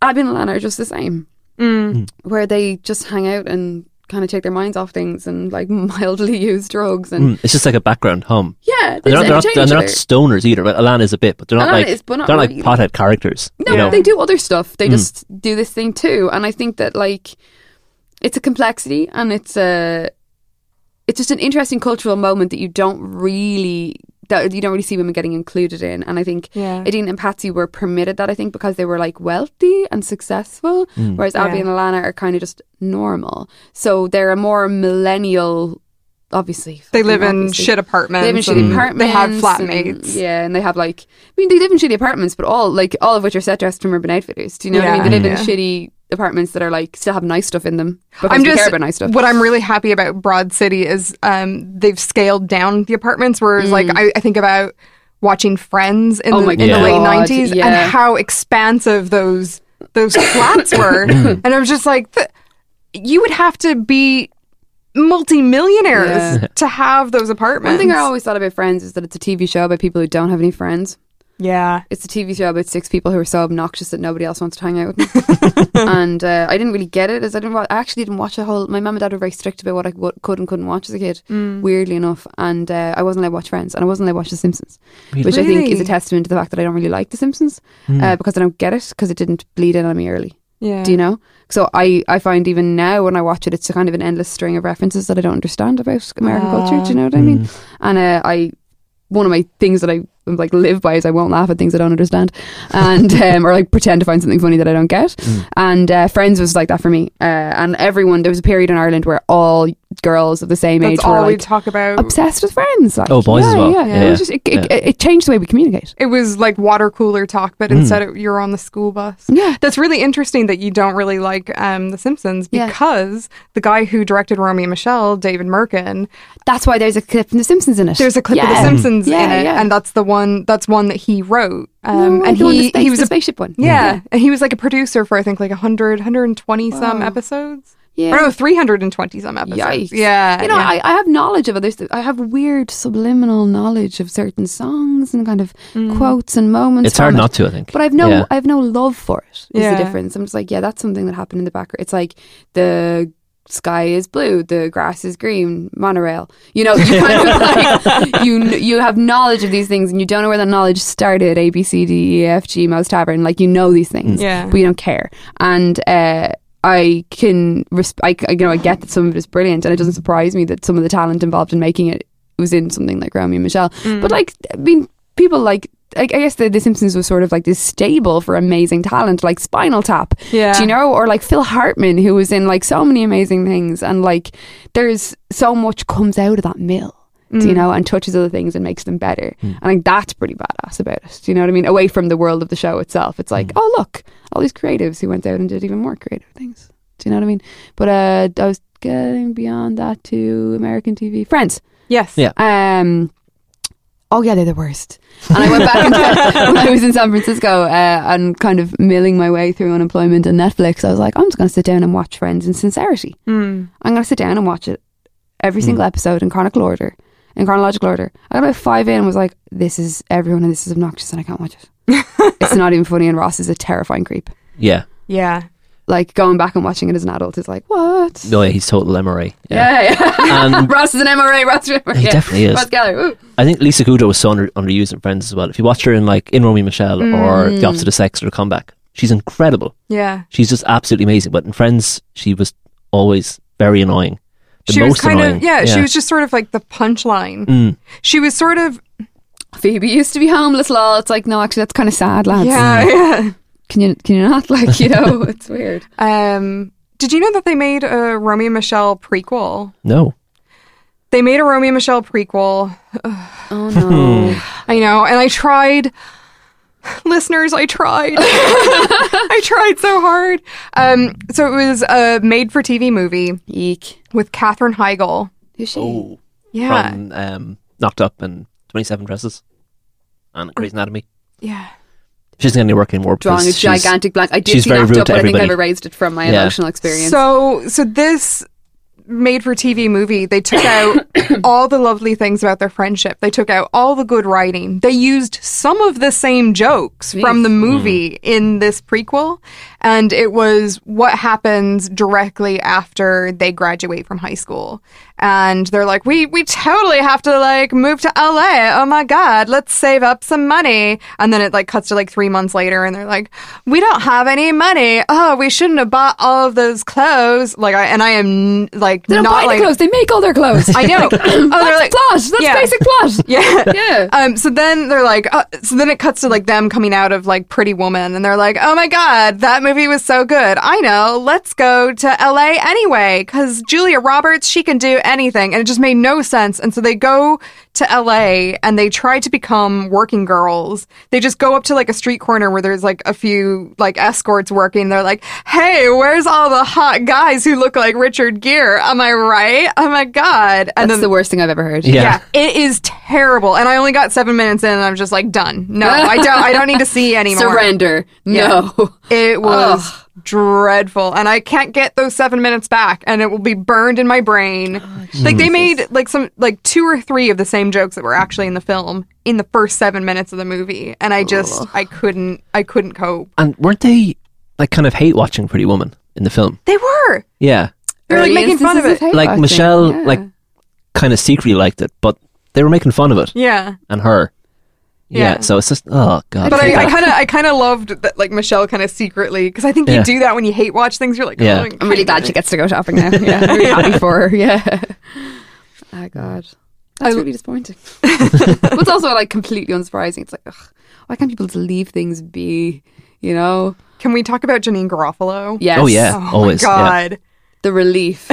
Abby and Ilana are just the same Mm. where they just hang out and kind of take their minds off things and like mildly use drugs and Mm, it's just like a background hum. yeah, And they they're not, they're not, and they're not stoners either. But Ilana is a bit, but they're not Ilana like is, but not they're not really. like pothead characters. No, you know? they do other stuff. They Mm. just do this thing too, and I think that like it's a complexity and it's a it's just an interesting cultural moment that you don't really that you don't really see women getting included in. And I think Yeah. Edina and Patsy were permitted that I think because they were like wealthy and successful, Mm. whereas Abby Yeah. and Ilana are kind of just normal. So they're a more millennial. Obviously, They fucking live in shit apartments. They live in shitty apartments. They have and- flatmates. yeah, and they have like, I mean, they live in shitty apartments, but all like all of which are set dressed from Urban Outfitters. Do you know what I mean? They live Yeah. in shitty apartments that are like still have nice stuff in them I'm just care about nice stuff. what I'm really happy about Broad City is um, they've scaled down the apartments. Whereas, like I, I think about watching Friends in, Mm. Oh the, in the late '90s yeah. and how expansive those those flats were, and I was just like, you would have to be multimillionaires Yeah. to have those apartments. One thing I always thought about Friends is that it's a TV show about people who don't have any friends. Yeah. It's a TV show about six people who are so obnoxious that nobody else wants to hang out with them. and uh, I didn't really get it. As I didn't. Wa- I actually didn't watch the whole. My mum and dad were very strict about what I w- could and couldn't watch as a kid. Weirdly enough, and uh, I wasn't allowed to watch Friends, and I wasn't allowed to watch The Simpsons, which I think is a testament to the fact that I don't really like The Simpsons uh, because I don't get it because it didn't bleed in on me early. Yeah. Do you know? So I, I find even now when I watch it, it's a kind of an endless string of references that I don't understand about American culture. Do you know what I mean? And uh, I, one of my things that I like live by is I won't laugh at things I don't understand, and um, or like pretend to find something funny that I don't get. And uh, Friends was like that for me. Uh, and everyone there was a period in Ireland where all girls of the same age That's were all we like talk about. obsessed with Friends. Like, Oh, boys yeah, as well. Yeah, Yeah, It, was just, it, it, it changed the way we communicate. It was like water cooler talk, but instead it, you're on the school bus. Yeah. That's really interesting that you don't really like um, The Simpsons Yeah. because the guy who directed Romy and Michelle, David Mirkin, That's why there's a clip from The Simpsons in it. there's a clip of The Yeah. Simpsons Yeah, in it, yeah. and that's the one. That's one that he wrote. No Um, way, and the one he that space- he was the a spaceship one. yeah, and he was like a producer for I think like 100, 120 some Wow. episodes. Yeah. Or no, 320 some episodes. Yikes. Yeah. You know, yeah. I, I have knowledge of others. I have weird subliminal knowledge of certain songs and kind of Mm. quotes and moments. It's hard it. not to, I think. But I've no, Yeah. I have no love for it. Is Yeah. the difference? I'm just like, yeah, that's something that happened in the background. It's like the sky is blue, the grass is green, monorail. You know, you kind of like you you have knowledge of these things, and you don't know where that knowledge started. A B C D E F G Moe's Tavern. Like you know these things, Yeah. but you don't care. And uh, I can, resp- I, you know, I get that some of it is brilliant, and it doesn't surprise me that some of the talent involved in making it was in something like Romy and Michelle. Mm. But like, I mean, people like. I I guess the, the Simpsons was sort of like this stable for amazing talent, like Spinal Tap, Yeah. do you know, or like Phil Hartman, who was in like so many amazing things, and like there's so much comes out of that mill, do you know, and touches other things and makes them better, and like that's pretty badass about it. Do you know what I mean? Away from the world of the show itself, it's like, oh look, all these creatives who went out and did even more creative things. Do you know what I mean? But uh, I was getting beyond that to American TV, Friends. yes. Yeah. Um, oh yeah, they're the worst. And I went back into when I was in San Francisco uh, and kind of milling my way through unemployment and Netflix. I was like, I'm just going to sit down and watch Friends in sincerity. Mm. I'm going to sit down and watch it every single episode in chronological order. In chronological order, I got about five in and was like, "This is everyone, and this is obnoxious, and I can't watch it. it's not even funny." And Ross is a terrifying creep. Yeah. Yeah. Like going back and watching it as an adult is like, what? No, yeah, he's total MRA. Yeah, yeah. And Ross is an MRA. Ross, is an MRA. He yeah. definitely is. Ross Geller. Ooh. I think Lisa Kudrow was so under, underused in Friends as well. If you watch her in like in Romy and Michelle or Mm. The Opposite of Sex or The Comeback, she's incredible. Yeah. She's just absolutely amazing. But in Friends, she was always very annoying. The she most was kind annoying. of yeah, she was just sort of like the punchline. Mm. She was sort of Phoebe used to be homeless, lol. It's like, no, actually, that's kind of sad, lads. yeah, yeah. Can you can you not like you know? It's weird. Um, did you know that they made a Romy and Michelle prequel? No. They made a Romy and Michelle prequel. Oh no. I know, and I tried. Listeners, I tried. I tried so hard. Um, so it was a made-for-TV movie Eek. with Katherine Heigl. Who's she? Oh. Yeah, From um, Knocked Up and 27 Dresses and Grey's Anatomy. yeah. She's doesn't get any work anymore. Drawing a gigantic blank. I did she's see very knocked rude up, to but I think I've erased it from my Yeah. emotional experience. So, so this made-for-TV movie, they took out all the lovely things about their friendship. They took out all the good writing. They used some of the same jokes from the mm-hmm. movie in this prequel, and it was what happens directly after they graduate from high school. And they're like, we we totally have to like move to LA. Oh my god, let's save up some money. And then it like cuts to like three months later, and they're like, we don't have any money. Oh, we shouldn't have bought all of those clothes. Like, I and I am like they don't not buy like the clothes; they make all their clothes. I know. Like, Oh, they're that's like- plot. That's Yeah. basic plot. yeah. Yeah. Um, so then they're like, uh, so then it cuts to like them coming out of like Pretty Woman, and they're like, oh my god, that movie was so good. I know, let's go to LA anyway, because Julia Roberts, she can do anything, and it just made no sense. And so they go to LA and they try to become working girls. They just go up to like a street corner where there's like a few like escorts working. They're like, hey, where's all the hot guys who look like Richard Gere? Am I right? Oh my god! And That's the worst thing I've ever heard. Yeah. yeah, it is terrible. And I only got seven minutes in, and I'm just like done. No, I don't. I don't need to see anymore. Surrender. No. It was dreadful, and I can't get those seven minutes back, and it will be burned in my brain. Oh, like they made like some like two or three of the same jokes that were actually in the film in the first seven minutes of the movie, and I just I couldn't I couldn't cope. And weren't they like kind of hate watching Pretty Woman in the film? They were Yeah, they were like making fun of it. like watching, Michelle, yeah. like kind of secretly liked it, but they were making fun of it Yeah. and her. Yeah, Yeah. so it's just oh god. But I, I kind of, I kind of loved that, like Michelle, kind of secretly, because I think you Yeah. do that when you hate watch things. You're like, Yeah. oh, I'm really glad she gets to go shopping now. Yeah, I'm really happy for her. Yeah. Oh God, that's I- really disappointing. but it's also like completely unsurprising. It's like, ugh, why can't people just leave things be? You know? Can we talk about Janeane Garofalo? Yes. Oh, yeah. Oh Always, my yeah. god. The relief.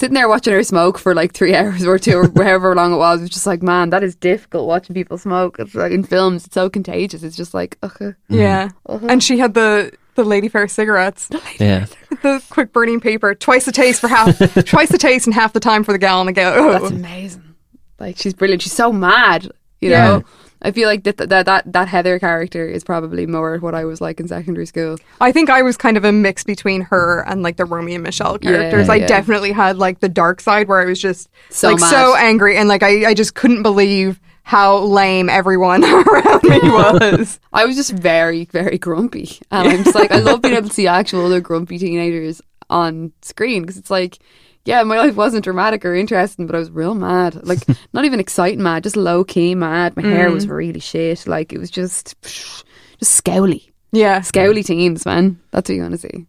Sitting there watching her smoke for like three hours or two or however long it was, it was just like, man, that is difficult watching people smoke. It's like in films, it's so contagious. It's just like, ugh. Yeah. Mm. And she had the the Lady Fair cigarettes, yeah. the quick burning paper, twice the taste for half, twice the taste and half the time for the gallon to go. That's amazing. Like she's brilliant. She's so mad. You Yeah. know. I feel like that, that that that Heather character is probably more what I was like in secondary school. I think I was kind of a mix between her and like the Romy and Michelle Yeah, characters. I yeah. definitely had like the dark side where I was just So like mad. so angry and like I, I just couldn't believe how lame everyone around me was. I was just very very grumpy, and I'm just like I love being able to see actual other grumpy teenagers on screen because it's like. Yeah, my life wasn't dramatic or interesting, but I was real mad. Like, not even exciting mad, just low key mad. My hair was really shit. Like, it was just, just scowly. yeah. Scowly teens, man. That's what you want to see.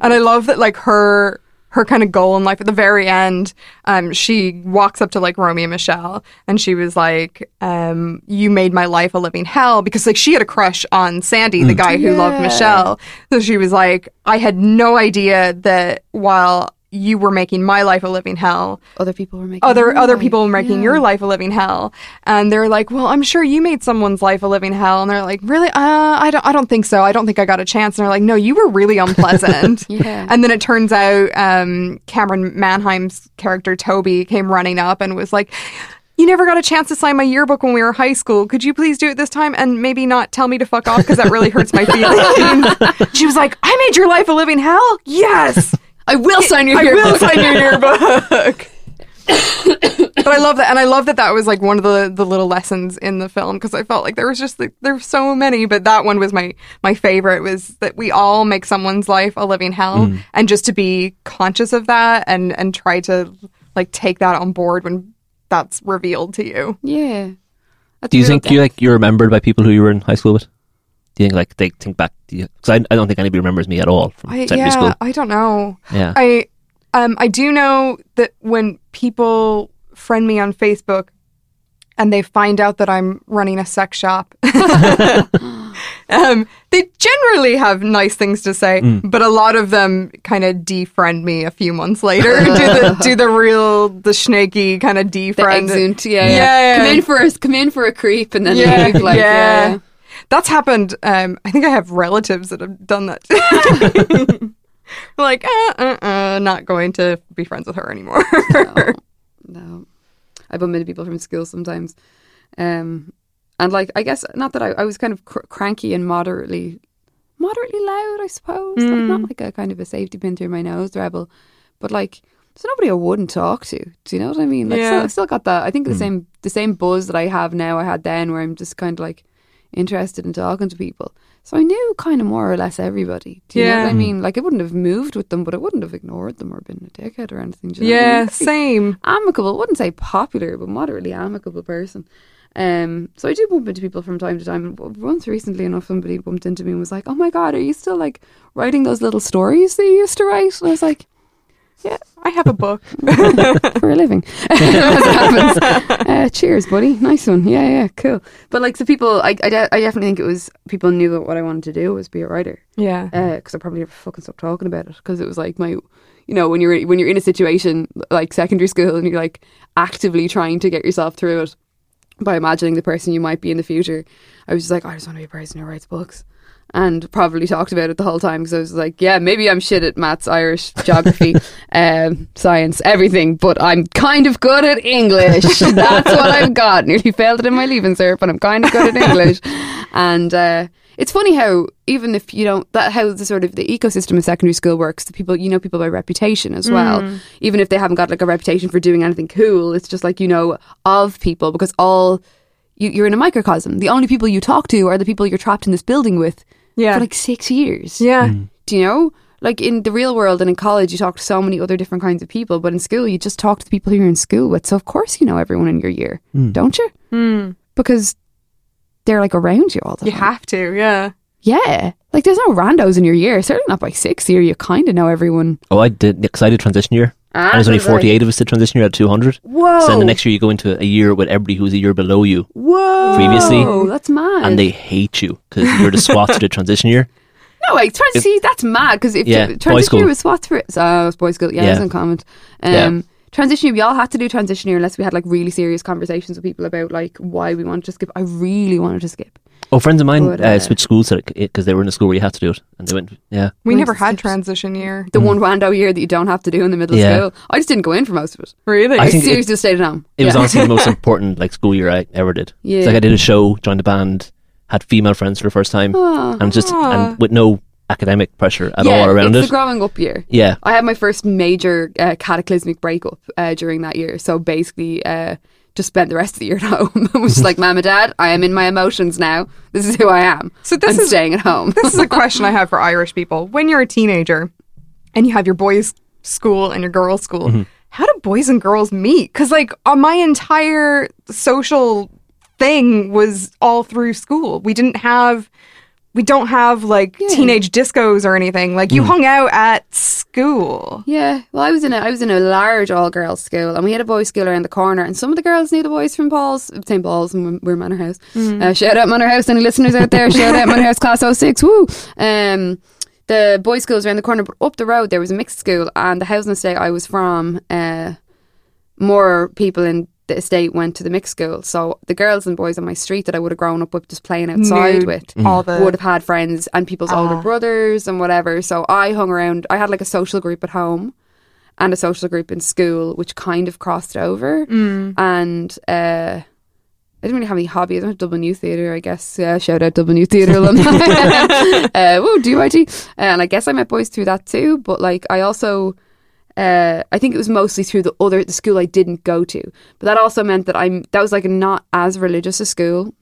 And I love that like her her kind of goal in life at the very end, um, she walks up to like romy and Michelle and she was like, um, you made my life a living hell because like she had a crush on Sandy, the guy who loved Michelle. So she was like, I had no idea that while you were making my life a living hell, Other people were making other other life. people were making Yeah. your life a living hell and they're like well i'm sure you made someone's life a living hell and they're like really uh, I, don't, I don't think so i don't think i got a chance and they're like no you were really unpleasant Yeah. and then it turns out um, camryn manheim's character toby came running up and was like you never got a chance to sign my yearbook when we were high school. Could you please do it this time and maybe not tell me to fuck off because that really hurts my feelings? she was like, "I made your life a living hell." Yes, I will sign your I yearbook. will sign your yearbook. but I love that, and I love that that was like one of the the little lessons in the film because I felt like there was just like, there were so many, but that one was my my favorite. Was that we all make someone's life a living hell, mm. and just to be conscious of that and and try to like take that on board when that's revealed to you. Yeah. That's Do you real think you depth. like you're remembered by people who you were in high school with? Do you think like they think back? Because I, I don't think anybody remembers me at all from I, secondary yeah, school. I don't know. Yeah. I um I do know that when people friend me on Facebook and they find out that I'm running a sex shop, um, they generally have nice things to say, Mm. but a lot of them kind of defriend me a few months later. do the do the real the snaky kind of the defriend. exunt? Yeah, Yeah, yeah. yeah. Come in for a come in for a creep and then Yeah. Like, yeah. yeah. That's happened. Um, I think I have relatives that have done that. like, uh, uh, uh, not going to be friends with her anymore. No, no. I bump into people from school sometimes, um, and like I guess not that I, I was kind of cr- cranky and moderately, moderately loud. I suppose like, not like a kind of a safety pin through my nose rebel, but like there's nobody I wouldn't talk to. Do you know what I mean? Like, Yeah. still, I've still got that. I think the same the same buzz that I have now. I had then, where I'm just kind of like interested in talking to people. So I knew kind of more or less everybody. Do you know Yeah. what I mean? Like I wouldn't have moved with them, but I wouldn't have ignored them or been a dickhead or anything. You know what I mean? yeah, same. amicable. Wouldn't say popular, but moderately amicable person. Um, so I do bump into people from time to time. And Once recently enough, somebody bumped into me and was like, "Oh my god, are you still like writing those little stories that you used to write?" And I was like, Yeah, I have a book. "For a living." As it happens. Uh, cheers, buddy. Nice one. Yeah, yeah, cool. But like, so people, I, I, de- I definitely think it was people knew that what I wanted to do was be a writer. yeah. because I probably never fucking stopped talking about it because it was like my, you know, when you're when you're in a situation like secondary school and you're like actively trying to get yourself through it by imagining the person you might be in the future. I was just like, I just want to be a person who writes books. And probably talked about it the whole time because I was like, yeah, maybe I'm shit at maths, Irish, geography, um, science, everything, but I'm kind of good at English. That's what I've got. Nearly failed it in my leaving cert, but I'm kind of good at English. And uh, it's funny how even if you don't that how the sort of the ecosystem of secondary school works, the people you know people by reputation as well. Even if they haven't got like a reputation for doing anything cool, it's just like you know of people because all you, you're in a microcosm. The only people you talk to are the people you're trapped in this building with Yeah. for like six years. Yeah. Do you know? Like in the real world and in college, you talk to so many other different kinds of people, but in school, you just talk to the people who you're in school with. So, of course, you know everyone in your year, don't you? Mm. Because they're like around you all the You time. You have to, yeah. yeah. Like, there's no randos in your year. Certainly not by sixth year. You kind of know everyone. Oh, I did because I did transition year. Ah, and there's only so it's like- 48 of us did transition year at 200. Whoa. So then the next year you go into a year with everybody who's a year below you, Whoa. previously. Oh, that's mad. and they hate you because you're the SWAT to the transition year. No, wait, trying to see that's mad because if Yeah, the transition year was SWAT for it, so oh, it was boys' school, yeah, Yeah. that's uncommon. Um, Yeah. Transition year, we all had to do transition year unless we had like really serious conversations with people about like why we wanted to skip. I really wanted to skip. Oh, friends of mine But, uh, uh, switched schools because they were in a school where you had to do it, and they went, yeah. We Wait, never had transition year. The one rando year that you don't have to do in the middle Yeah. of school. I just didn't go in for most of it. Really? I I think it- seriously just stayed at home. It was Yeah. honestly the most important like school year I ever did. Yeah. It's like I did a show, joined a band, had female friends for the first time, Ah. and just and with no academic pressure at yeah, all around it's it. the growing up year. yeah, I had my first major uh, cataclysmic breakup uh, during that year. So basically, uh, just spent the rest of the year at home. I was just like, Mom and Dad, I am in my emotions now. This is who I am. So this I'm is- staying at home. this is a question I have for Irish people. When you're a teenager and you have your boys' school and your girls' school, Mm-hmm. how do boys and girls meet? Because like uh, my entire social thing was all through school. We didn't have. We don't have like teenage discos or anything. Like Mm. you hung out at school. Yeah, well, I was in a I was in a large all girls school, and we had a boys' school around the corner, and some of the girls knew the boys from Paul's, St Paul's, and we're Manor House. Uh, shout out Manor House, any listeners out there? shout out Manor House Class 06, woo! Um, the boys' school was around the corner, but up the road there was a mixed school, and the housing estate I was from, uh, more people in the estate went to the mixed school, so the girls and boys on my street that I would have grown up with, just playing outside Knew with, all the would have had friends and people's older Ah. brothers and whatever. So I hung around. I had like a social group at home and a social group in school, which kind of crossed over. Mm. And uh, I didn't really have any hobbies. I went to Dublin Youth Theatre, I guess. Yeah, shout out Dublin Youth Theatre alumni. uh, woo, DYT. Uh, and I guess I met boys through that too. But like, I also. Uh, I think it was mostly through the other the school I didn't go to, but that also meant that I'm that was like not as religious a school,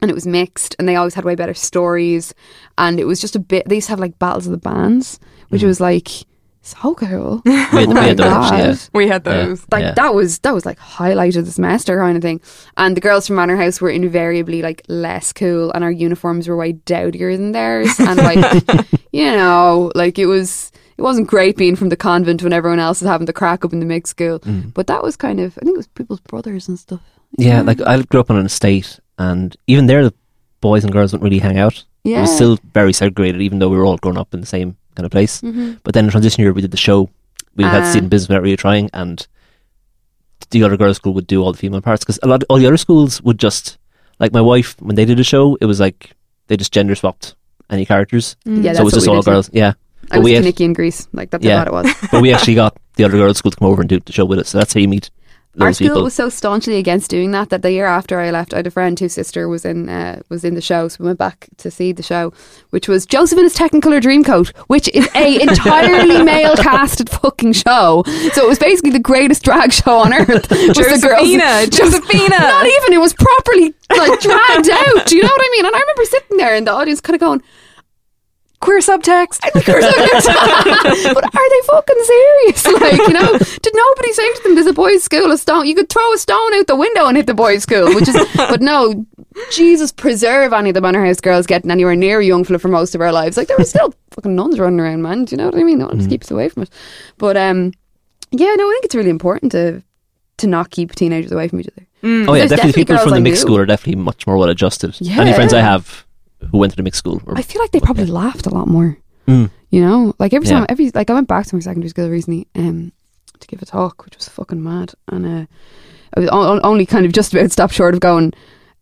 and it was mixed, and they always had way better stories, and it was just a bit. They used to have like battles of the bands, which was like so cool. we had, Oh we had those, yeah. We had Yeah. those. Like Yeah. that was that was like highlight of the semester kind of thing. And the girls from Manor House were invariably like less cool, and our uniforms were way dowdier than theirs, and like you know, like it was. It wasn't great being from the convent when everyone else is having the crack up in the mixed school. But that was kind of, I think it was people's brothers and stuff. Yeah, like I grew up on an estate, and even there, the boys and girls don't really hang out. Yeah. It was still very segregated, even though we were all grown up in the same kind of place. Mhm. But then in transition year, we did the show. We had Ah. student business without really trying, and the other girls' school would do all the female parts because a lot, all the other schools would just like my wife when they did a show, it was like they just gender swapped any characters, Yeah, so it was just all girls. Yeah, I But was we had- Kinnicky in Greece. Like that's Yeah. how bad it was. but we actually got the other girls' school to come over and do the show with us. So that's how you meet Our those school people. was so staunchly against doing that that the year after I left, I had a friend whose sister was in uh, was in the show, so we went back to see the show, which was Joseph in his Technicolor Dreamcoat, which is a entirely male casted fucking show. So it was basically the greatest drag show on earth. was the girls- Josephina, Josephina. Not even. It was properly like dragged out. Do you know what I mean? And I remember sitting there in the audience, kind of going. Queer subtext. but are they fucking serious? Like, you know, did nobody say to them, there's a boys' school, a stone, you could throw a stone out the window and hit the boys' school, which is, but no, Jesus preserve any of the Manor House girls getting anywhere near young Youngflow for most of our lives. Like, there were still fucking nuns running around, man. Do you know what I mean? No one just keeps away from it. But, um, yeah, no, I think it's really important to, to not keep teenagers away from each other. Oh yeah, definitely definitely people from the mixed school are definitely much more well adjusted. Yeah. Any friends I have who went to the mixed school, were, I feel like they probably laughed a lot more. Mm. You know, like every Yeah. time, every like I went back to my secondary school recently um, to give a talk, which was fucking mad, and uh, I was o- only kind of just about stopped short of going.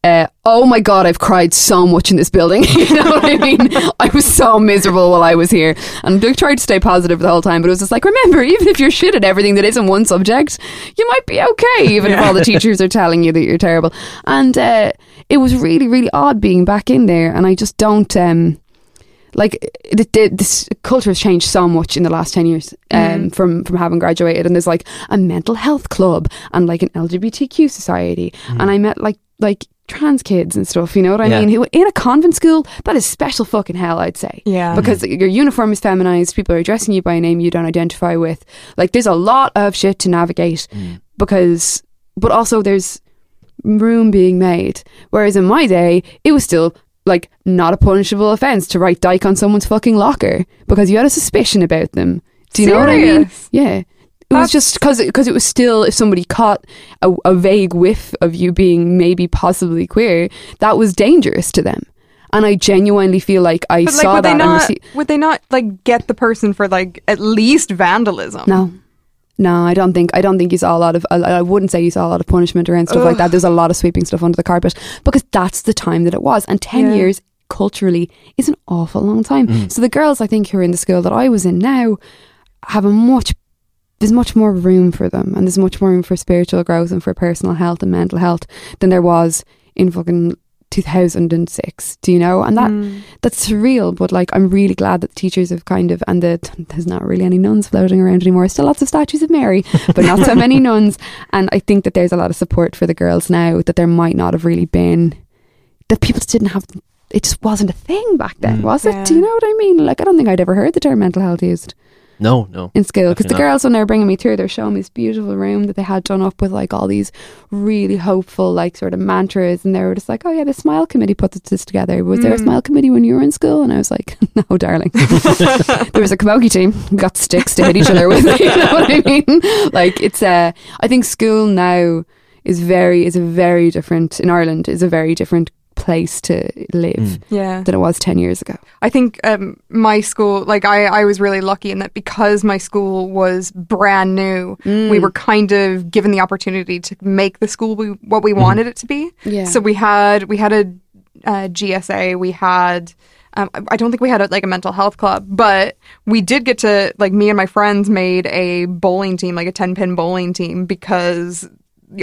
uh, oh my god, I've cried so much in this building. you know what I mean? I was so miserable while I was here, and I tried to stay positive the whole time. But it was just like, remember, even if you're shit at everything that isn't one subject, you might be okay, even if all the teachers are telling you that you're terrible. And uh, it was really, really odd being back in there, and I just don't. Um, like it, it, this culture has changed so much in the last 10 years um, from from having graduated and there's like a mental health club and like an LGBTQ society. And I met like like trans kids and stuff you know what I Yeah. mean? Who in a convent school? That is special fucking hell I'd say. Yeah. because your uniform is feminized people are addressing you by a name you don't identify with. Like there's a lot of shit to navigate because but also there's room being made. Whereas in my day, it was still like not a punishable offence to write dyke on someone's fucking locker because you had a suspicion about them. Do you know what I mean? Yeah. It was just because because it was still if somebody caught a, a vague whiff of you being maybe possibly queer, that was dangerous to them. And I genuinely feel like I But like, saw would that they not? rece- would they not like get the person for like at least vandalism? No. No, I don't think I don't think you saw a lot of I, I wouldn't say you saw a lot of punishment around stuff like that. There's a lot of sweeping stuff under the carpet because that's the time that it was. And 10 Yeah. years culturally is an awful long time. Mm. So the girls I think who are in the school that I was in now have a much there's much more room for them and there's much more room for spiritual growth and for personal health and mental health than there was in fucking 2006 do you know? And that Mm. that's surreal but like i'm really glad that the teachers have kind of and that there's not really any nuns floating around anymore. Still lots of statues of mary but not so many nuns. And i think that there's a lot of support for the girls now that there might not have really been that people just didn't have it just wasn't a thing back then Mm. was it? Yeah. do you know what i mean? Like i don't think i'd ever heard the term mental health used No, no. in school because the not. girls when they were bringing me through they're showing me this beautiful room that they had done up with like all these really hopeful like sort of mantras and they were just like oh yeah the smile committee put this together was there a Mm. smile committee when you were in school and I was like no darling there was a camogie team we got sticks to hit each other with you know what I mean like it's uh I think school now is very is a very different in Ireland is a very different place to live Mm. Yeah. than it was 10 years ago I think um, my school, like I, I was really lucky in that because my school was brand new, we were kind of given the opportunity to make the school we, what we wanted it to be. Yeah. So we had we had a uh, GSA, we had. Um, I don't think we had a, like a mental health club, but we did get to like me and my friends made a bowling team, like a ten pin bowling team, because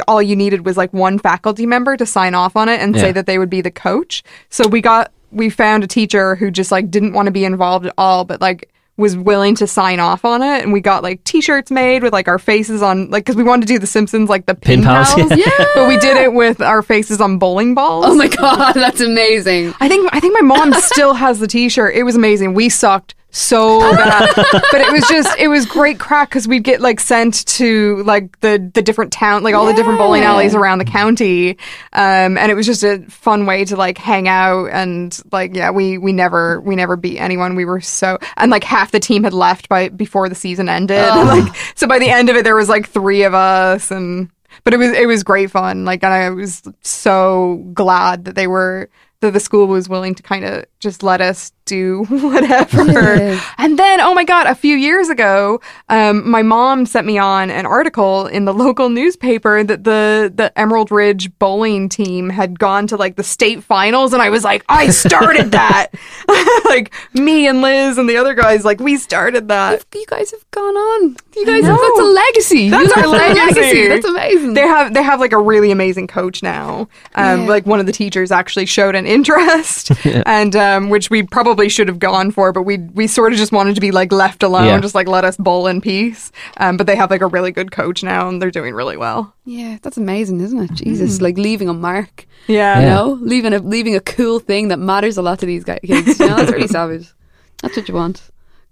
all you needed was like one faculty member to sign off on it and Yeah. say that they would be the coach. So we got we found a teacher who just like didn't want to be involved at all, but like was willing to sign off on it and we got like t-shirts made with like our faces on like because we wanted to do the simpsons like the pin, Pin pals, pals, yeah. but we did it with our faces on bowling balls oh my god that's amazing I think I think my mom still has the T-shirt. It was amazing. We sucked so bad, but it was just it was great crack because we'd get like sent to like the the different town, like all the different bowling alleys around the county, um, and it was just a fun way to like hang out and like yeah, we we never we never beat anyone. We were so and like half the team had left by before the season ended. Like so by the end of it, there was like three of us and. But it was it was great fun. Like and I was so glad that they were that the school was willing to kind of just let us do whatever. And then, oh my God, a few years ago, um, my mom sent me on an article in the local newspaper that the, the Emerald Ridge bowling team had gone to like the state finals. And I was like, I started that. like me and Liz and the other guys, like we started that. you guys have gone on. You guys have that's a legacy. That's You our a legacy. That's amazing. They have they have like a really amazing coach now. Um, Yeah. Like one of the teachers actually showed an interest, and um, which we probably should have gone for, but we we sort of just wanted to be like left alone, Yeah. just like let us bowl in peace. Um, but they have like a really good coach now, and they're doing really well. yeah, that's amazing, isn't it? Jesus, like leaving a mark. Yeah. You Yeah. know, leaving a leaving a cool thing that matters a lot to these guys. Kids. You know, that's really savage. That's what you want.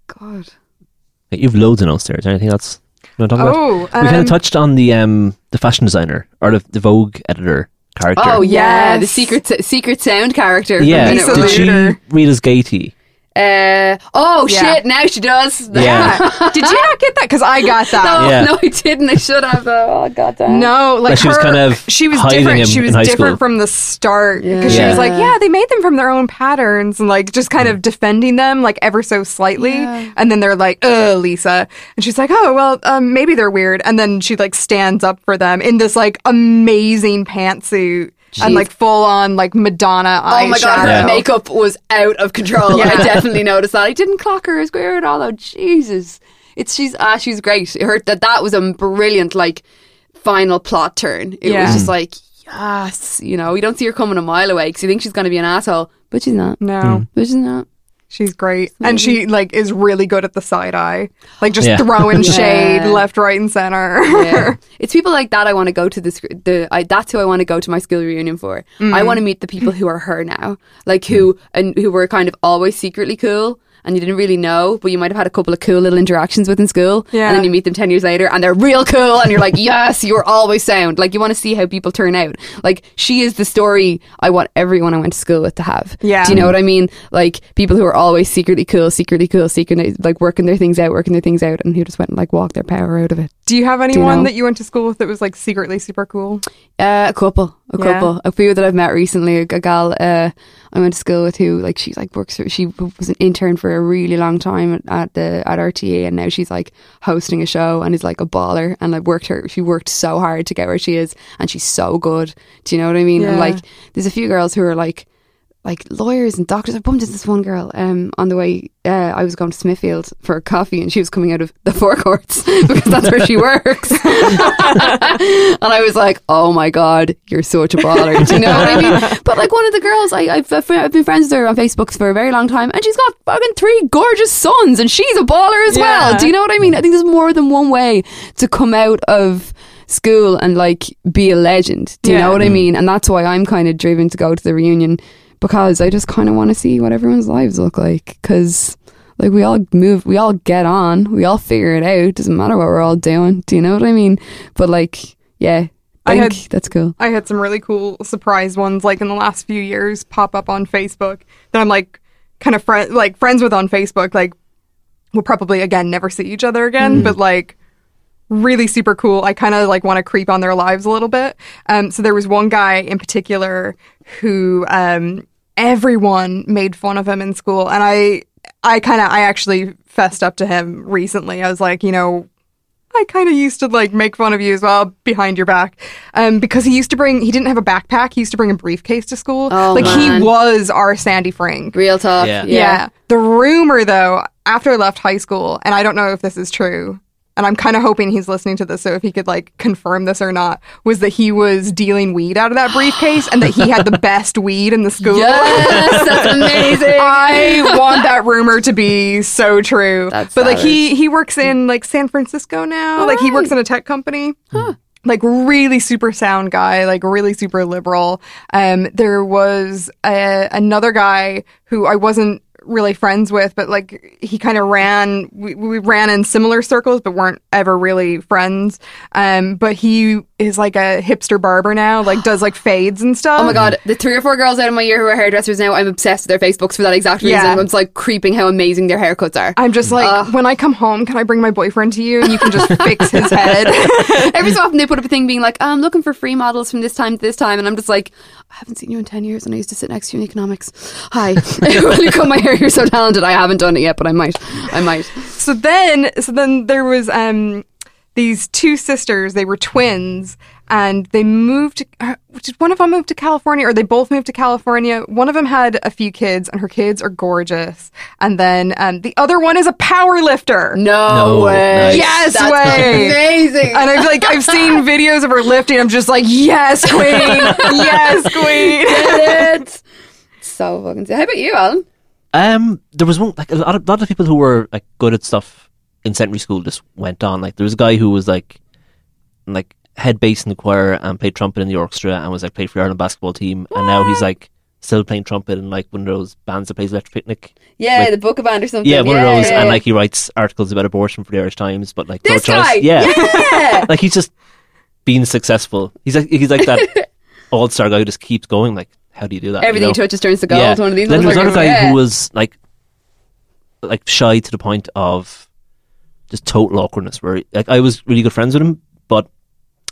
God. Like, you've loads of notes there. Is there anything else you want to talk about? Oh, we kind um, of touched on the um the fashion designer or the, the Vogue editor character. Oh yeah, the secret secret sound character. from yeah. Lisa Minute Did One. she read as Gaty? Uh, oh Yeah. shit! Now she does. Yeah. Did you not get that? Because I got that. no, Yeah. no, I didn't. I should have. though. Oh god damn. No, like But she was her- kind of she was different. him She was different school. from the start because Yeah. she was like, yeah, they made them from their own patterns and like just kind of defending them like ever so slightly. Yeah. And then they're like, "Uh, Lisa," and she's like, "Oh, well, um, maybe they're weird." And then she like stands up for them in this like amazing pantsuit. And like full on like Madonna Oh my god, her Yeah. makeup was out of control. Yeah. I definitely noticed that. I didn't clock her as queer at all. though. Jesus, it's she's ah, she's great. Her that that was a brilliant like final plot turn. It Yeah. was just like yes, you know, you don't see her coming a mile away because you think she's going to be an asshole, but she's not. No, But she's not. She's great, and she like is really good at the side eye, like just Yeah. throwing shade Yeah. left, right, and center. Yeah. it's people like that I want to go to the sc- the I, that's who I want to go to my school reunion for. I mm. want to meet the people who are her now, like who and who were kind of always secretly cool. And you didn't really know, but you might have had a couple of cool little interactions with in school. Yeah. And then you meet them 10 years later and they're real cool. And you're like, yes, you're always sound. Like, you want to see how people turn out. Like, she is the story I want everyone I went to school with to have. Yeah. Do you know what I mean? Like, people who are always secretly cool, secretly cool, secretly, like, working their things out, working their things out, and who just went and, like, walked their power out of it. Do you have anyone know? that you went to school with that was like secretly super cool? Uh, a couple, a Yeah. couple, a few that I've met recently. A, a gal uh, I went to school with who, like, she's like works. For, she was an intern for a really long time at, the at RTÉ, and now she's like hosting a show and is like a baller. And I worked her. She worked so hard to get where she is, and she's so good. Do you know what I mean? And like, there's a few girls who are like. Like lawyers and doctors, I bumped into this one girl um, on the way. Uh, I was going to Smithfield for a coffee, and she was coming out of the Four Courts because that's where she works. and I was like, "Oh my god, you're such a baller." Do you know what I mean? But like one of the girls, I, I've, I've been friends with her on Facebook for a very long time, and she's got fucking three gorgeous sons, and she's a baller as well. Do you know what I mean? I think there's more than one way to come out of school and like be a legend. Do you Yeah. know what I mean? And that's why I'm kind of driven to go to the reunion because I just kind of want to see what everyone's lives look like because. Like we all move, we all get on, we all figure it out. Doesn't matter what we're all doing. Do you know what I mean? But like, yeah, I had- that's cool. I had some really cool surprise ones like in the last few years pop up on Facebook that I'm like kind of friend like friends with on Facebook like we'll probably again never see each other again mm-hmm. but like really super cool. I kind of like want to creep on their lives a little bit. Um so there was one guy in particular who um everyone made fun of him in school and I I kind of I actually fessed up to him recently. I was like, you know, I kind of used to like make fun of you as well behind your back, um, because he used to bring. He didn't have a backpack. He used to bring a briefcase to school. Oh, like man. he was our Sandy Frink. Real talk. Yeah. Yeah. The rumor though, after I left high school, and I don't know if this is true, and I'm kind of hoping he's listening to this, so if he could like confirm this or not, was that he was dealing weed out of that briefcase, and that he had the best weed in the school. Yes, that's amazing. I want that rumor to be so true. That's but like he he works in like San Francisco now. like he works in a tech company. Huh Like really super sound guy, like really super liberal. Um, there was a, another guy who I wasn't really friends with, but like he kind of ran. We, we ran in similar circles, but weren't ever really friends. Um, but he is like a hipster barber now, like does like fades and stuff. Oh my god, the three or four girls out of my year who are hairdressers now, I'm obsessed with their Facebooks for that exact reason. Yeah. I'm like creeping how amazing their haircuts are. I'm just like, when I come home, can I bring my boyfriend to you and you can just fix his head? Every so often they put up a thing being like, I'm looking for free models from this time to this time. And I'm just like, I haven't seen you in 10 years and I used to sit next to you in economics. Hi. Will you cut my hair? You're so talented. I haven't done it yet, but I might. I might. so then, so then there was um these two sisters. They were twins, and they moved. Uh, did one of them move to California, or they both moved to California? One of them had a few kids, and her kids are gorgeous. And then um, the other one is a power lifter. No, No, way. nice. Yes That's way. amazing. And I've like I've seen videos of her lifting. I'm just like, yes, queen, yes, queen. Get it. So fucking sick. How about you, Alan? Um, there was one like a lot of lot of people who were like good at stuff in secondary school just went on. Like there was a guy who was like like head bass in the choir and played trumpet in the orchestra and was like played for the Ireland basketball team and now he's like still playing trumpet in like one of those bands that plays Electric Picnic. Yeah, Like- the book of band or something. Yeah, one of those yeah, and yeah. like he writes articles about abortion for the Irish Times, but like this guy. Yeah. yeah. like he's just being successful. He's like he's like that all star guy who just keeps going. Like, how do you do that? you Everything know? he touches turns to gold. Yeah. One of these. Then there was another guy Yeah. who was like, like shy to the point of just total awkwardness. Where like I was really good friends with him, but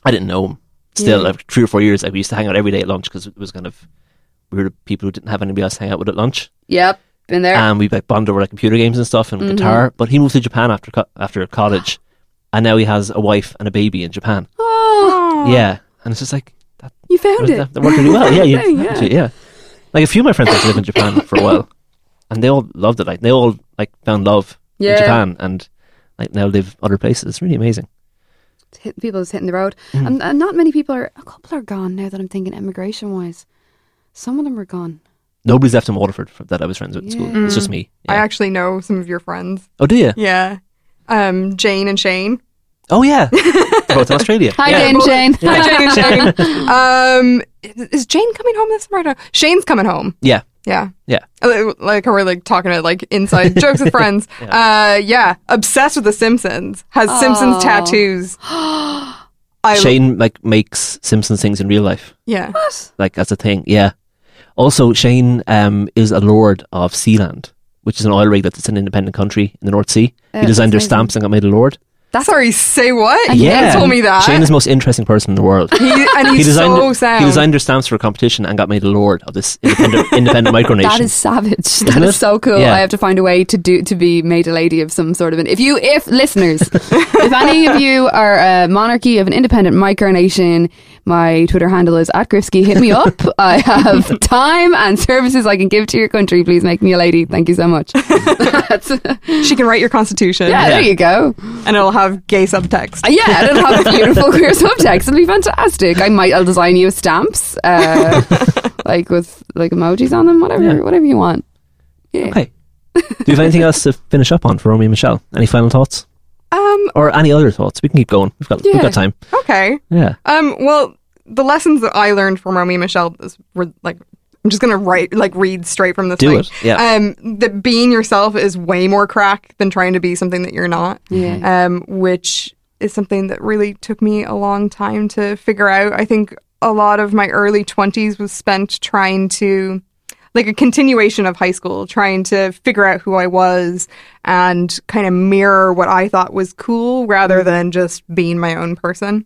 I didn't know him. Still, Yeah. like three or four years, like, we used to hang out every day at lunch because it was kind of we were the people who didn't have anybody else to hang out with at lunch, Yep, been there. and we like bonded over like computer games and stuff and Mm-hmm. guitar. But he moved to Japan after co- after college, and now he has a wife and a baby in Japan. oh, Yeah, and it's just like You found it. That, that worked really well. Yeah, you, yeah. actually, yeah. Like a few of my friends went to live in Japan for a while, and they all loved it. Like they all like found love Yeah. in Japan, and like now live other places. It's really amazing. Hit, people just hitting the road, Mm. and, and not many people are. A couple are gone now that I'm thinking immigration wise. Some of them are gone. Nobody's left in Waterford that I was friends with in school. Yeah. It's just me. I actually know some of your friends. oh, do you? Yeah. Um, Jane and Shane. Oh, yeah. They're both in Australia. Hi, yeah. Jane. Shane. Hi, Jane and Shane. Um, is is Jane coming home this summer? I don't know. Shane's coming home. Yeah. Yeah. Yeah. Uh, Like how we're like talking to like inside jokes with friends. Uh, yeah. Obsessed with The Simpsons. Has Simpsons tattoos. I Shane like makes Simpsons things in real life. yeah. What? Like that's a thing. Yeah. Also, Shane um, is a lord of Sealand, which is an oil rig that's an independent country in the North Sea. Yeah, he designed their amazing. stamps and got made a lord. That's Sorry, say what? yeah, You told me that. Shane is the most interesting person in the world. he, and he's he designed so sound. he designed their stamps for a competition and got made a lord of this independent, independent micronation. That is savage. That Isn't is it? so cool. Yeah. I have to find a way to do to be made a lady of some sort of an. If you, if listeners, if any of you are a monarchy of an independent micronation, my Twitter handle is at Grifsky. Hit me up. I have time and services I can give to your country. Please make me a lady. Thank you so much. She can write your constitution. Yeah, there you go. And it'll have gay subtext. Uh, Yeah, it'll have beautiful queer subtext. It'll be fantastic. I might. I'll design you stamps, uh, like with like emojis on them. Whatever, Yeah. whatever you want. Yeah. Okay. Do you have anything else to finish up on for Romy and Michele? Any final thoughts Um, or any other thoughts? We can keep going. We've got we've got time. okay. Yeah. Um, well, the lessons that I learned from Romy and Michele is, were like, I'm just gonna write, like, read straight from the Do thing. it. Yeah. Um, that being yourself is way more crack than trying to be something that you're not. Yeah. Um, which is something that really took me a long time to figure out. I think a lot of my early 20s was spent trying to like a continuation of high school, trying to figure out who I was and kind of mirror what I thought was cool rather than just being my own person.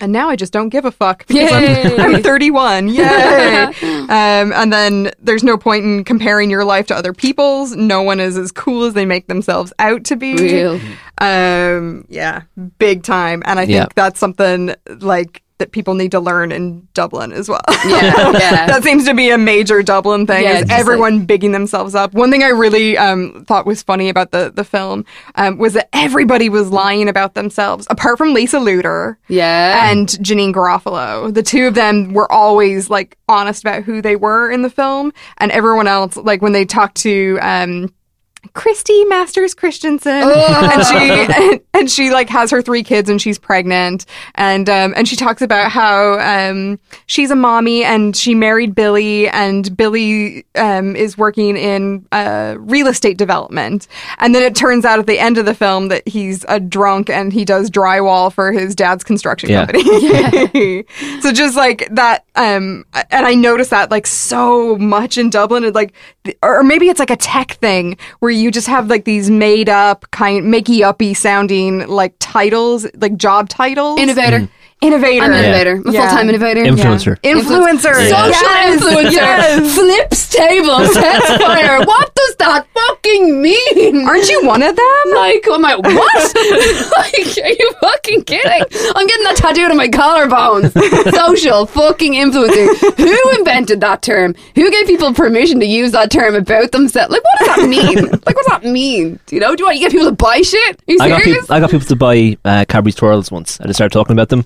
And now I just don't give a fuck because I'm, I'm 31. Yay! um, and then there's no point in comparing your life to other people's. No one is as cool as they make themselves out to be. Real. Um, yeah, big time. And I think Yeah. that's something like that people need to learn in Dublin as well. Yeah, yeah. that seems to be a major Dublin thing. Yeah, is everyone bigging themselves up. One thing I really um, thought was funny about the the film um, was that everybody was lying about themselves, apart from Lisa Kudrow Yeah. and Janeane Garofalo. The two of them were always like honest about who they were in the film, and everyone else, like when they talked to um, Christie Masters Christensen, and she and, and she like has her three kids and she's pregnant, and um, and she talks about how um, she's a mommy and she married Billy, and Billy um, is working in uh, real estate development, and then it turns out at the end of the film that he's a drunk and he does drywall for his dad's construction Yeah. company. so just like that, um, and I noticed that like so much in Dublin, and like, or maybe it's like a tech thing where you just have like these made up kind, makey uppy sounding like titles, like job titles. Innovator. Mm. Innovator. I'm an Yeah. innovator. I'm a Yeah. full time innovator. Influencer. Influencer. Yeah. Social Yes. influencer. Yes. Flips tables. Sets fire. What does that fucking mean? Aren't you one of them? like, I'm like, what? like, are you fucking kidding? I'm getting that tattooed on my collarbones. Social fucking influencer. Who invented that term? Who gave people permission to use that term about themselves? Like, what does that mean? like, what does that mean? Do you know? Do you want to get people to buy shit? Are you I got, serious? people, I got people to buy uh, Cadbury's twirls once. I just started talking about them.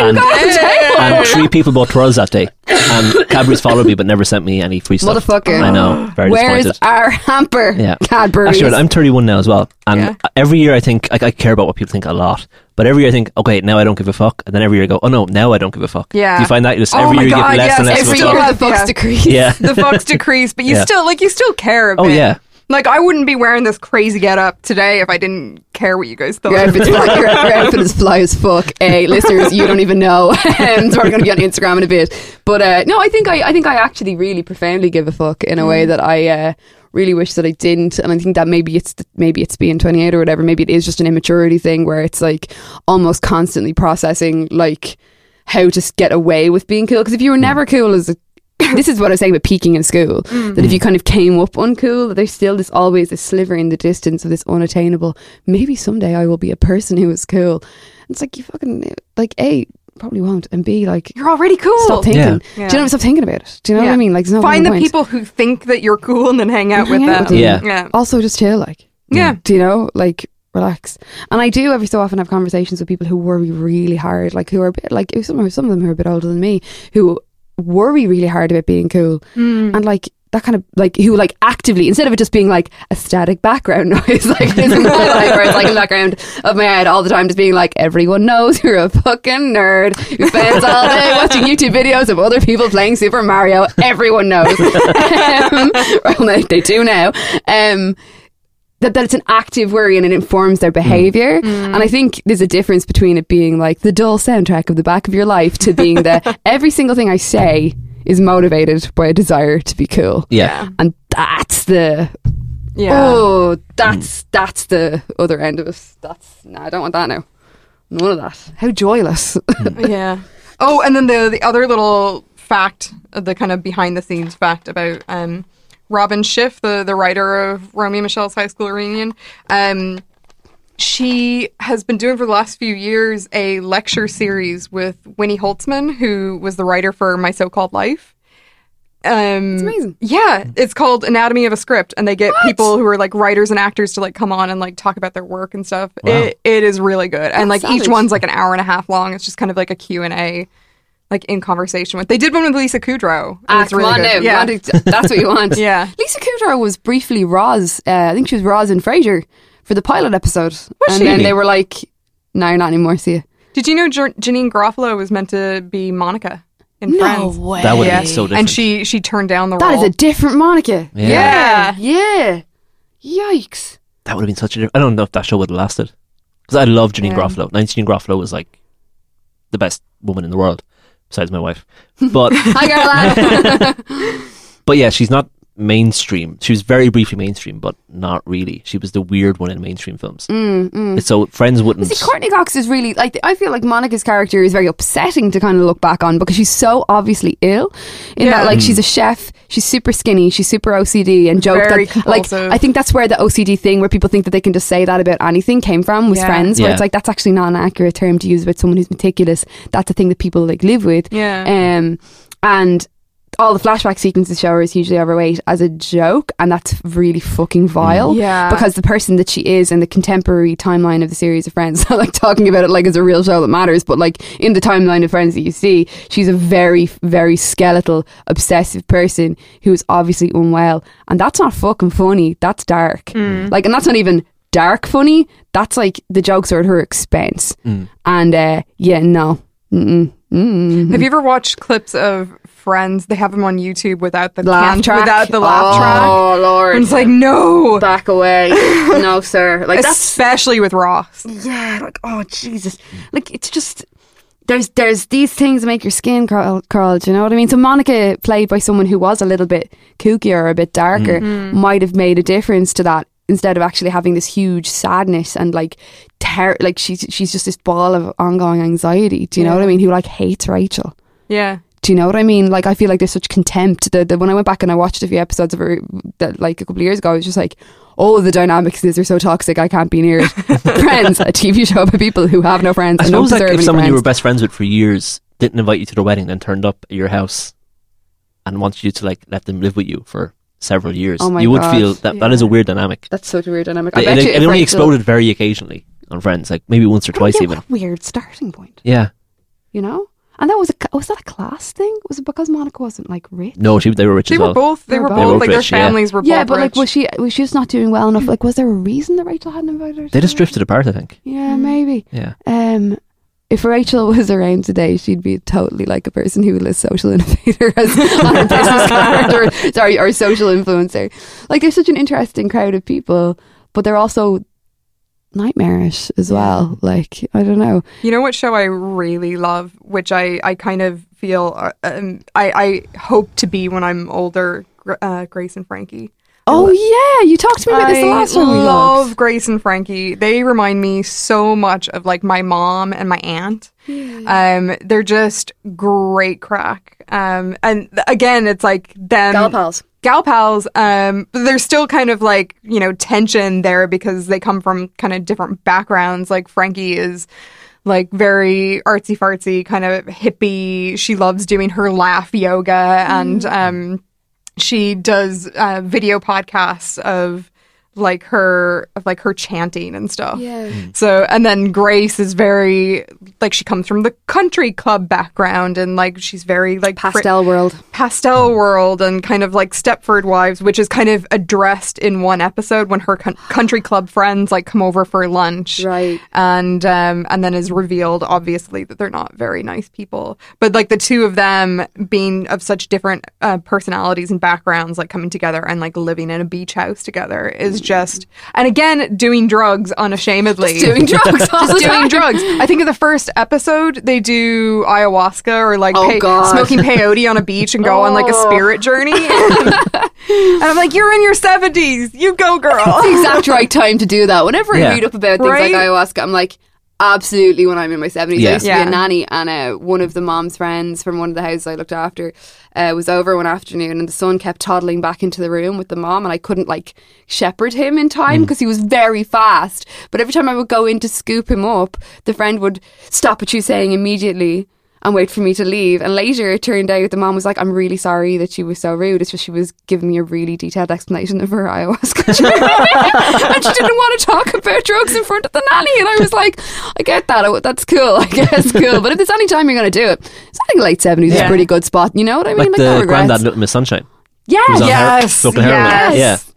And- got the table. And three people bought twirls that day. And Cadbury's followed me but never sent me any free stuff. Motherfucker. I know. Very Where's our hamper? Yeah. Cadbury. Actually, I'm 31 now as well, and Yeah. every year I think I, I care about what people think a lot. But every year I think, okay, now I don't give a fuck, and then every year I go, oh no, now I don't give a fuck. Yeah. Do you find that you just Oh every year you God, give less yes, and less every year. the fucks Yeah. decrease. Yeah. the fucks decrease, but you Yeah. still like you still care a Oh, yeah. Like I wouldn't be wearing this crazy get up today if I didn't care what you guys thought. Your outfit's fly, your, your outfit is fly as fuck. Uh, listeners, you don't even know. Um, so we're going to be on Instagram in a bit. But uh, no, I think I, I think I actually really profoundly give a fuck in a way that I uh, really wish that I didn't. And I think that maybe it's maybe it's being 28 or whatever. Maybe it is just an immaturity thing where it's like almost constantly processing like how to get away with being cool. Because if you were never cool as a this is what I was saying about peaking in school. That if mm. you kind of came up uncool, that there's still this always this sliver in the distance of this unattainable. Maybe someday I will be a person who is cool. It's like you fucking like, a probably won't, and B, like, You're already cool. stop thinking. Yeah. Do you know? Stop thinking about it. Do you know what I mean? Like, no Find the point. people who think that you're cool and then hang out with out them. with them. Yeah. Yeah. Also, just chill. Like, Yeah. do you know? Like, relax. And I do every so often have conversations with people who worry really hard, like who are a bit like some some of them who are a bit older than me, who worry really hard about being cool, Mm. and like that kind of like who like actively instead of it just being like a static background noise like this my life where it's like in the background of my head all the time just being like everyone knows you're a fucking nerd who spends all day watching YouTube videos of other people playing Super Mario. Everyone knows. Um, well they, they do now. Um that, that it's an active worry and it informs their behavior. And I think there's a difference between it being like the dull soundtrack of the back of your life to being the every single thing I say is motivated by a desire to be cool. Yeah. And that's the Yeah. oh, that's that's the other end of it. That's no, I don't want that now. None of that. How joyless. yeah. Oh, and then the the other little fact, uh, the kind of behind the scenes fact about um, Robin Schiff, the the writer of Romy and Michele's High School Reunion. Um, she has been doing for the last few years a lecture series with Winnie Holzman, who was the writer for My So Called Life. Um, It's amazing. Yeah, it's called Anatomy of a Script, and they get people who are like writers and actors to like come on and like talk about their work and stuff. Wow. It, it is really good, and like savage. each one's like an hour and a half long. It's just kind of like a Q and A, like in conversation with. They did one with Lisa Kudrow. Ah, it's come really on good. now. Yeah. to- that's what you want. Yeah. Lisa Kudrow was briefly Roz. Uh, I think she was Roz in Frasier for the pilot episode. and she? then they were like, no, not anymore, see you. Did you know Jer- Janeane Garofalo was meant to be Monica in Friends? way. That would Yeah. have been so different. and she she turned down the That role. is a different Monica. Yeah. yeah. Yeah. Yikes. that would have been such a. diff- I don't know if that show would have lasted because I love Janeane Yeah. Garofalo. Now, Janeane Garofalo was like the best woman in the world besides my wife, but Hi, girl. but yeah, she's not mainstream. She was very briefly mainstream, but not really. She was the weird one in mainstream films. mm, mm. So friends wouldn't. See, Courteney Cox is really like. I feel like Monica's character is very upsetting to kind of look back on because she's so obviously ill. In Yeah. that, like, she's a chef. She's super skinny. She's super OCD and joke Very that, like. I think that's where the OCD thing, where people think that they can just say that about anything, came from. Was Yeah. friends, where Yeah. it's like that's actually not an accurate term to use about someone who's meticulous. That's a thing that people like live with. Yeah. Um, and all the flashback sequences show her is hugely overweight as a joke, and that's really fucking mm. vile. Yeah. Because the person that she is in the contemporary timeline of the series of Friends, not like talking about it like it's a real show that matters, but like in the timeline of Friends that you see, she's a very, very skeletal, obsessive person who is obviously unwell, and that's not fucking funny. That's dark. Mm. Like, and that's not even dark funny. That's like the jokes are at her expense. Mm. And uh, yeah, no. Mm-mm. Mm-mm. Have you ever watched clips of Friends? They have them on YouTube without the laugh can- track without the laugh oh, track. Oh lord! And it's like no, back away. no, sir. Like that's especially with Ross. yeah. Like oh Jesus. Like it's just there's there's these things that make your skin crawl. crawl do you know what I mean? So Monica, played by someone who was a little bit kookier or a bit darker, mm. Mm. might have made a difference to that. Instead of actually having this huge sadness and like ter- like she's she's just this ball of ongoing anxiety. Do you know what I mean? Who like hates Rachel. Yeah, Do you know what I mean? Like, I feel like there's such contempt. The, the, when I went back and I watched a few episodes of her, that, like a couple of years ago, I was just like, oh, the dynamics this are so toxic, I can't be near it. friends, a TV show about people who have no friends I and don't suppose like if someone you were best friends with for years didn't invite you to their wedding, then turned up at your house and wanted you to like let them live with you for several years, Oh my you would God. feel that that is a weird dynamic. That's such a weird dynamic. I It, it- only exploded very occasionally on Friends, like maybe once or twice even. a weird starting point, Yeah, you know? And that was a was that a class thing? Was it because Monica wasn't like rich? no, she, they were rich they as were well. both. They They were were both. both like their rich, yeah. families were both. Yeah, both but like, was she was she just not doing well enough? Like, was there a reason that Rachel hadn't invited her? to They just the- drifted apart, I think. Yeah, maybe. Yeah, Um, if Rachel was around today, she'd be totally like a person who lists social innovator as on her business card, or sorry, or social influencer. Like, there's such an interesting crowd of people, but they're also nightmarish as well. Like, I don't know. You know what show I really love, which I, I kind of feel uh, um, I, I hope to be when I'm older, uh, Grace and Frankie. Oh yeah, you talked to me about this the last time we love. Grace and Frankie. They remind me so much of like my mom and my aunt. Um, they're just great crack. Um, and th- again, it's like them Gal pals. Gal pals. Um, but there's still kind of like you know tension there because they come from kind of different backgrounds. Like Frankie is like very artsy fartsy, kind of hippie. She loves doing her laugh yoga and um, she does uh, video podcasts of like her of like her chanting and stuff. Yeah. So and then Grace is very like she comes from the country club background and like she's very like fri- Pastel world. pastel world and kind of like Stepford Wives, which is kind of addressed in one episode when her con- country club friends like come over for lunch, Right. And um, and then is revealed obviously that they're not very nice people, but like the two of them being of such different uh, personalities and backgrounds, like coming together and like living in a beach house together is just and again doing drugs unashamedly, Doing drugs all just the doing time. drugs. I think in the first episode they do ayahuasca or like Oh, pe- smoking peyote on a beach and go on like a Oh. spirit journey. and I'm like, you're in your 70s. You go, girl. the exact right time to do that. Whenever I Yeah. read up about things Right? like ayahuasca, I'm like, absolutely when I'm in my 70s. I used to Yeah. be a nanny, and uh, one of the mom's friends from one of the houses I looked after uh, was over one afternoon, and the son kept toddling back into the room with the mom, and I couldn't like shepherd him in time because he was very fast. But every time I would go in to scoop him up, the friend would stop what she was saying immediately and wait for me to leave. And later it turned out the mom was like, I'm really sorry that she was so rude. It's just she was giving me a really detailed explanation of her ayahuasca journey. and she didn't want to talk about drugs in front of the nanny. And I was like, I get that. I- That's cool. I guess cool. But if there's any time you're going to do it, think late 70s is a pretty good spot. You know what I mean? Like no the regrets. granddad Little Miss Sunshine. Yeah. Her- Yes, yes. Yeah.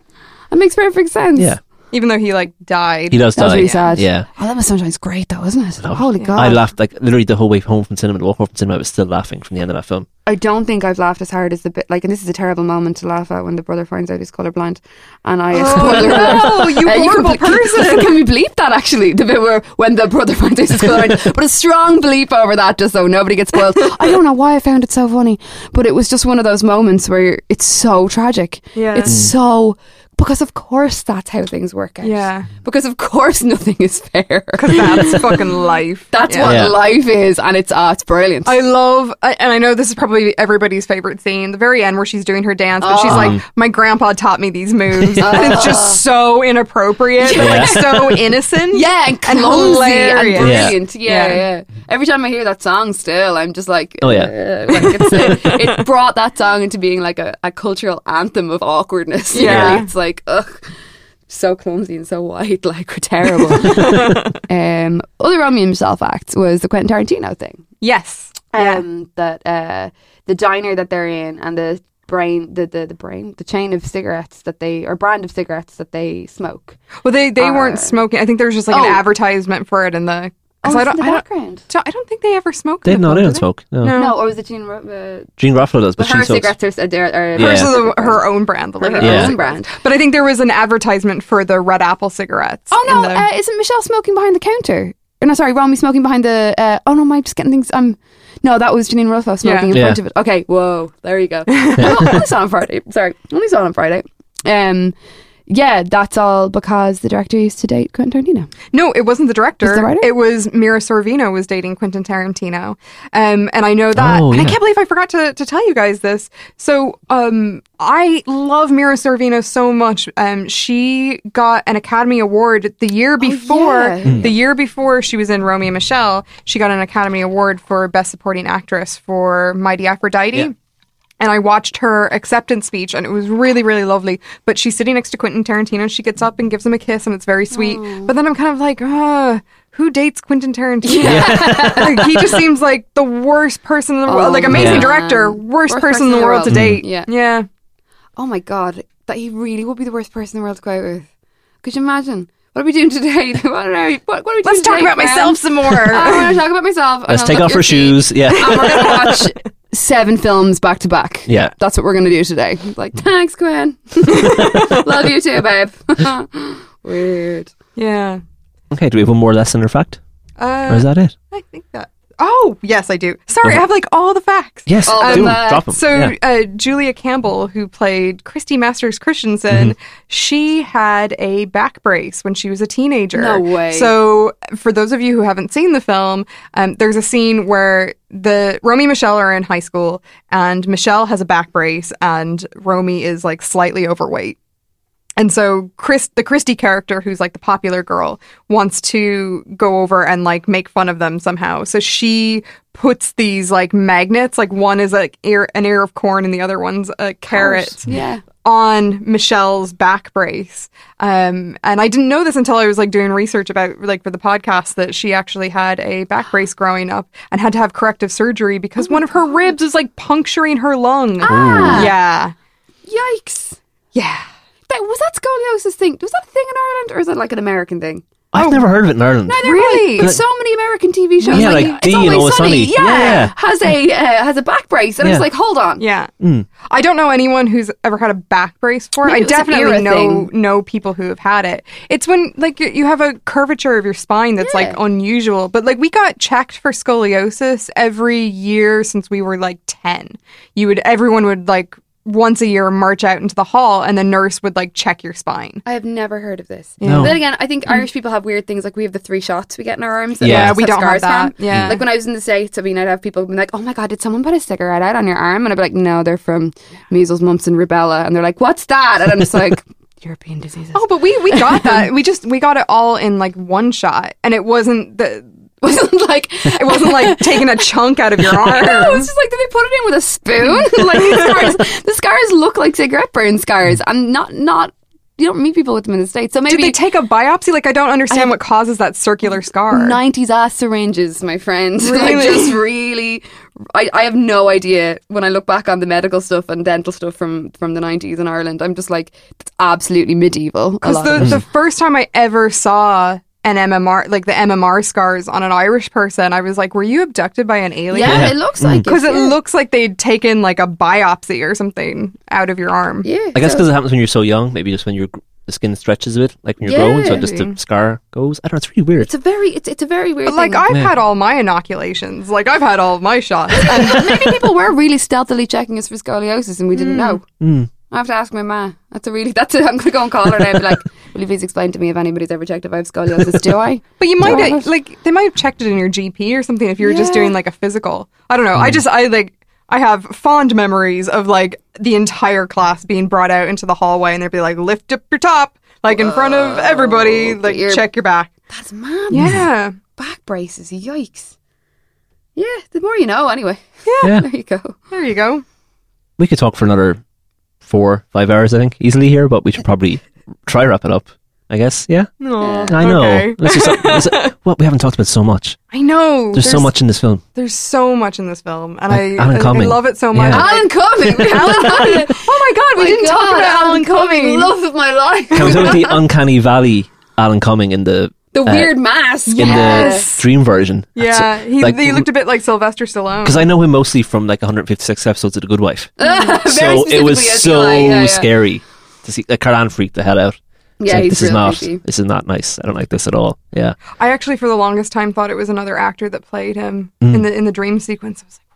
That makes perfect sense. Yeah. Even though he like died. He does That was die. really sad. Yeah. Oh, that was Sunshine's great though, isn't it? Loved it. Holy God. I laughed like literally the whole way home from cinema. The walk home from cinema, I was still laughing from the end of that film. I don't think I've laughed as hard as the bit like, and this is a terrible moment to laugh at when the brother finds out he's colorblind, and I. spoiler no, you Uh, horrible can, person. Can we bleep that actually? The bit where when the brother finds out he's colorblind, but a strong bleep over that just so nobody gets spoiled. I don't know why I found it so funny, but it was just one of those moments where it's so tragic. Yeah. it's so because of course that's how things work out. Yeah. because of course nothing is fair. Because that's fucking life. That's Yeah. what Yeah. life is, and it's uh, it's brilliant. I love, I- and I know this is probably everybody's favorite scene, the very end where she's doing her dance, but she's like, my grandpa taught me these moves. and it's just so inappropriate, but like so innocent. Yeah, and And clumsy and, hilarious. brilliant. Yeah. Yeah. yeah, Every time I hear that song, still, I'm just like, Oh, yeah. uh, like it's, uh, it brought that song into being like a, a cultural anthem of awkwardness. Yeah. really. it's like, ugh, so clumsy and so white, like we're terrible. um, other Romy and Michele facts was the Quentin Tarantino thing. Yes. Um, that uh, the diner that they're in and the brain, the, the the brain, the chain of cigarettes that they or brand of cigarettes that they smoke. Well, they, they Are- weren't smoking. I think there was just like Oh. an advertisement for it in the. 'Cause Oh, I in don't, the I don't, background. so I don't think they ever smoked. They in the no, film, they do don't smoke. No. No. No, or was it Jean? Uh, Jean Garofalo does, but, But she her smokes. cigarettes are, are, are Yeah. Hers is her own brand. The her Lady Yeah. own Gaga brand. But I think there was an advertisement for the red apple cigarettes. Oh no, the- uh, isn't Michele smoking behind the counter? Or no, sorry, Romy smoking behind the. Uh, oh no, am I just getting things? Um, no, that was Janeane Ruffo smoking in Yeah. front of it. Okay, whoa, there you go. I only saw on Friday. Sorry, only saw on Friday. Um, yeah, that's all because the director used to date Quentin Tarantino. No, it wasn't the director. Was the writer? It was Mira Sorvino was dating Quentin Tarantino. Um, and I know that. Oh, and I can't believe I forgot to, to tell you guys this. So um, I love Mira Sorvino so much. Um, she got an Academy Award the year before. yeah. Hmm. The year before she was in Romeo and Michelle, she got an Academy Award for Best Supporting Actress for Mighty Aphrodite. Yeah. And I watched her acceptance speech, and it was really, really lovely. But she's sitting next to Quentin Tarantino, and she gets up and gives him a kiss, and it's very sweet. But then I'm kind of like, ah, who dates Quentin Tarantino? like, he just seems like the worst person in the world. Oh, Like amazing man. director, worst, person, in the world, to date. Yeah. yeah. Oh my god, that he really would be the worst person in the world to go out with. Could you imagine? What are we doing today? I don't know. What, what are we Let's doing talk today, about Fran? myself some more. I want to talk about myself. Let's take I'll off look our your feet. shoes. Yeah. and we're gonna watch seven films back to back. Yeah. that's what we're gonna do today. Like, thanks, Gwen. Love you too, babe. Weird. yeah. Okay, do we have one more lesson or fact? Uh, Or is that it? I think that. Oh, yes, I do. Sorry, Okay. I have like all the facts. Yes, Oh, do 'em. uh, Drop them. So yeah. uh, Julia Campbell, who played Christie Masters Christensen, she had a back brace when she was a teenager. No way. So for those of you who haven't seen the film, um, there's a scene where the Romy and Michele are in high school, and Michele has a back brace, and Romy is like slightly overweight. And so Chris, the Christie character, who's like the popular girl, wants to go over and like make fun of them somehow. So she puts these like magnets, like one is like ear, an ear of corn and the other one's a carrot, Yeah. on Michele's back brace. Um, and I didn't know this until I was like doing research about like for the podcast that she actually had a back brace growing up and had to have corrective surgery because one of her ribs was like puncturing her lung. Ah. Yeah. Yikes. Yeah. That, was that scoliosis thing? Was that a thing in Ireland or is it like an American thing? I've never heard of it in Ireland. Neither Really? have I. There's so many American TV shows. Yeah, like It's Dee and Always Always Sunny. Yeah, Yeah. has a uh, has a back brace, and I Yeah. was like, hold on. Yeah. I don't know anyone who's ever had a back brace for it. Maybe I it was an definitely know thing. know people who have had it. It's when like you- you have a curvature of your spine that's like unusual. But like we got checked for scoliosis every year since we were like 10. You would everyone would like once a year march out into the hall and the nurse would like check your spine. I have never heard of this. No. But then again, I think mm. Irish people have weird things like we have the three shots we get in our arms. that Yeah, just we don't have that. from. Yeah. Like when I was in the States, I mean, I'd have people be like, oh my God, did someone put a cigarette out on your arm? And I'd be like, no, they're from measles, mumps, and rubella. And they're like, what's that? And I'm just like, European diseases. Oh, but we we got that. we just we got it all in like one shot and it wasn't the wasn't like, it wasn't like taking a chunk out of your arm. No, it's just like, did they put it in with a spoon? like these scars, the scars look like cigarette burn scars. And not, not, you don't meet people with them in the States. So Did maybe they take a biopsy? Like I don't understand what causes that circular scar. 90s ass syringes, my friend. like Really? just really I, I have no idea when I look back on the medical stuff and dental stuff from from the 90s in Ireland. I'm just like it's absolutely medieval. Because the, the first time I ever saw an MMR, like the MMR scars on an Irish person, I was like, were you abducted by an alien? yeah, it looks like Because it yeah. looks like they'd taken like a biopsy or something out of your arm. yeah. I guess so- because it happens when you're so young. Maybe just when you're, the skin stretches a bit, like when you're growing, so just the scar goes. I don't know. It's really weird. it's a very it's it's a very weird But like thing. I've Yeah. had all my inoculations. Like I've had all my shots. And maybe people were really stealthily checking us for scoliosis and we didn't know. Mm. I have to ask my ma. That's a really that's it. I'm gonna go and call her now and be like, Will you please explain to me if anybody's ever checked if I have scoliosis? Do I? but you might have, like they might have checked it in your GP or something if you were just doing like a physical. I don't know. I hmm. just I like I have fond memories of like the entire class being brought out into the hallway and they'd be like, lift up your top, like in front of everybody, like you're- check your back. That's mad. Yeah. Back braces, yikes. Yeah, the more you know anyway. Yeah. There you go. There you go. We could talk for another four, five hours, I think, easily here, but we should probably try wrap it up. I guess. Yeah. No. I know. Okay. Let's just, let's- well, we haven't talked about so much. I know. There's, so much in this film. There's so much in this film, and Like I, Alan I, I Cumming. love it so much. Yeah. Alan Cumming. Alan Cumming. Oh my god, we my didn't talk God, about Alan Cumming. Love of my life. Can we talk about the uncanny valley Alan Cumming in the The weird mask. in Yes. the dream version? yeah, he, like- he looked a bit like Sylvester Stallone. Because I know him mostly from like 156 episodes of The Good Wife. So it was so yeah, yeah. scary to see. Like Caran freaked the hell out. Yeah, like, this is not. creepy. This is not nice. I don't like this at all. Yeah. I actually, for the longest time, thought it was another actor that played him Mm. in the in the dream sequence. I was like, the?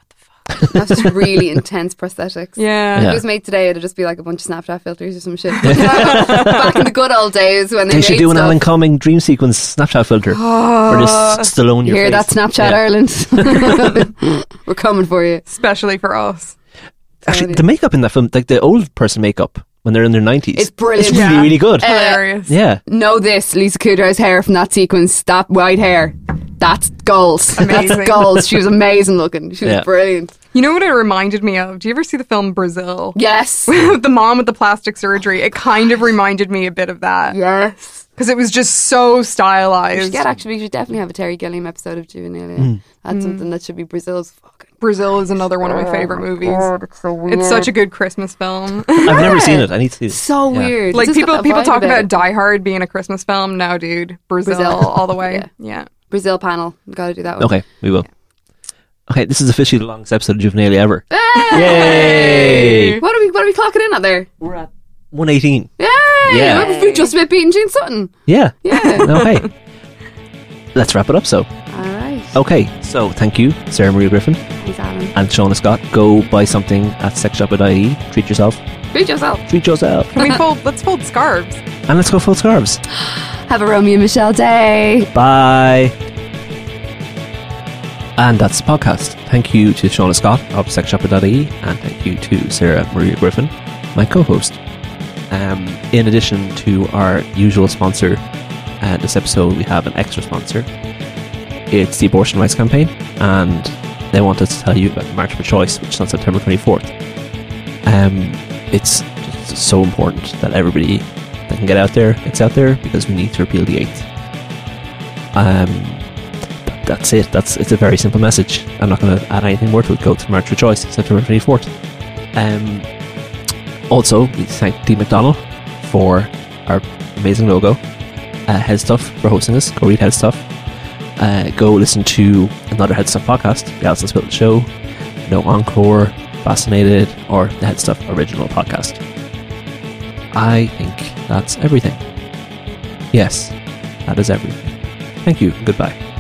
That's just really intense prosthetics. Yeah. If it was made today, it'd just be like a bunch of Snapchat filters or some shit. Back in the good old days when they, They should made do an stuff. Alan Cumming dream sequence Snapchat filter, or just Stallone You your hear face. that, Snapchat Ireland? We're coming for you. Especially for us. Actually, the makeup in that film, like the old person makeup when they're in their nineties, It's brilliant. It's really, Yeah. really good. Uh, Hilarious. yeah. Know this, Lisa Kudrow's hair from that sequence, that white hair, that's goals. Amazing. That's goals. She was amazing looking. She was Yeah. brilliant. You know what it reminded me of? Do you ever see the film Brazil? Yes. the mom with the plastic surgery. It kind of reminded me a bit of that yes. because it was just so stylized. get actually. We should definitely have a Terry Gilliam episode of Juvenilia. Hmm. That's something that should be Brazil's fucking. Brazil is another one of my favorite movies. it's so weird. It's such a good Christmas film. I've never seen it. I need to see it. so Yeah. weird. like It's people people talk about. Die Hard being a Christmas film. No, dude, Brazil, Brazil. all the way. Yeah. Yeah. Brazil panel. Got to do that one. Okay, we will. Okay, this is officially the longest episode of Juvenilia ever. Hey! Yay! What are we? What are we clocking in at there? We're at 118. Yay! Yeah. We just about beating Gene Sutton. Yeah. Yeah. Okay. Let's wrap it up. So, All right. okay. So, thank you, Sarah Maria Griffin Thanks, Alan. and Shauna Scott. Go buy something at sexshop.ie. Treat yourself. Beat yourself. Treat yourself. Can we fold? Let's fold scarves. And let's go full scarves. Have a Romy and Michele day. Bye. And that's the podcast. Thank you to Shauna Scott of sexshopper.ie and thank you to Sarah Maria Griffin, my co host. Um, in addition to our usual sponsor, uh, this episode we have an extra sponsor. It's the Abortion Rights Campaign, and they want us to tell you about the March for Choice, which is on September 24th. Um, it's so important that everybody that can get out there gets out there because we need to repeal the eighth. Um, th- that's it. That's it's a very simple message. I'm not going to add anything more to it. Go to March for Choice, September 24th. Um, also, we thank Dee McDonald for our amazing logo. Uh, Head Stuff for hosting us. Go read Head Stuff. Uh, go listen to another Head Stuff podcast, The Alison Spittle Show, No Encore, Fascinated, or the Head Stuff original podcast. I think that's everything. Yes, that is everything. Thank you. Goodbye.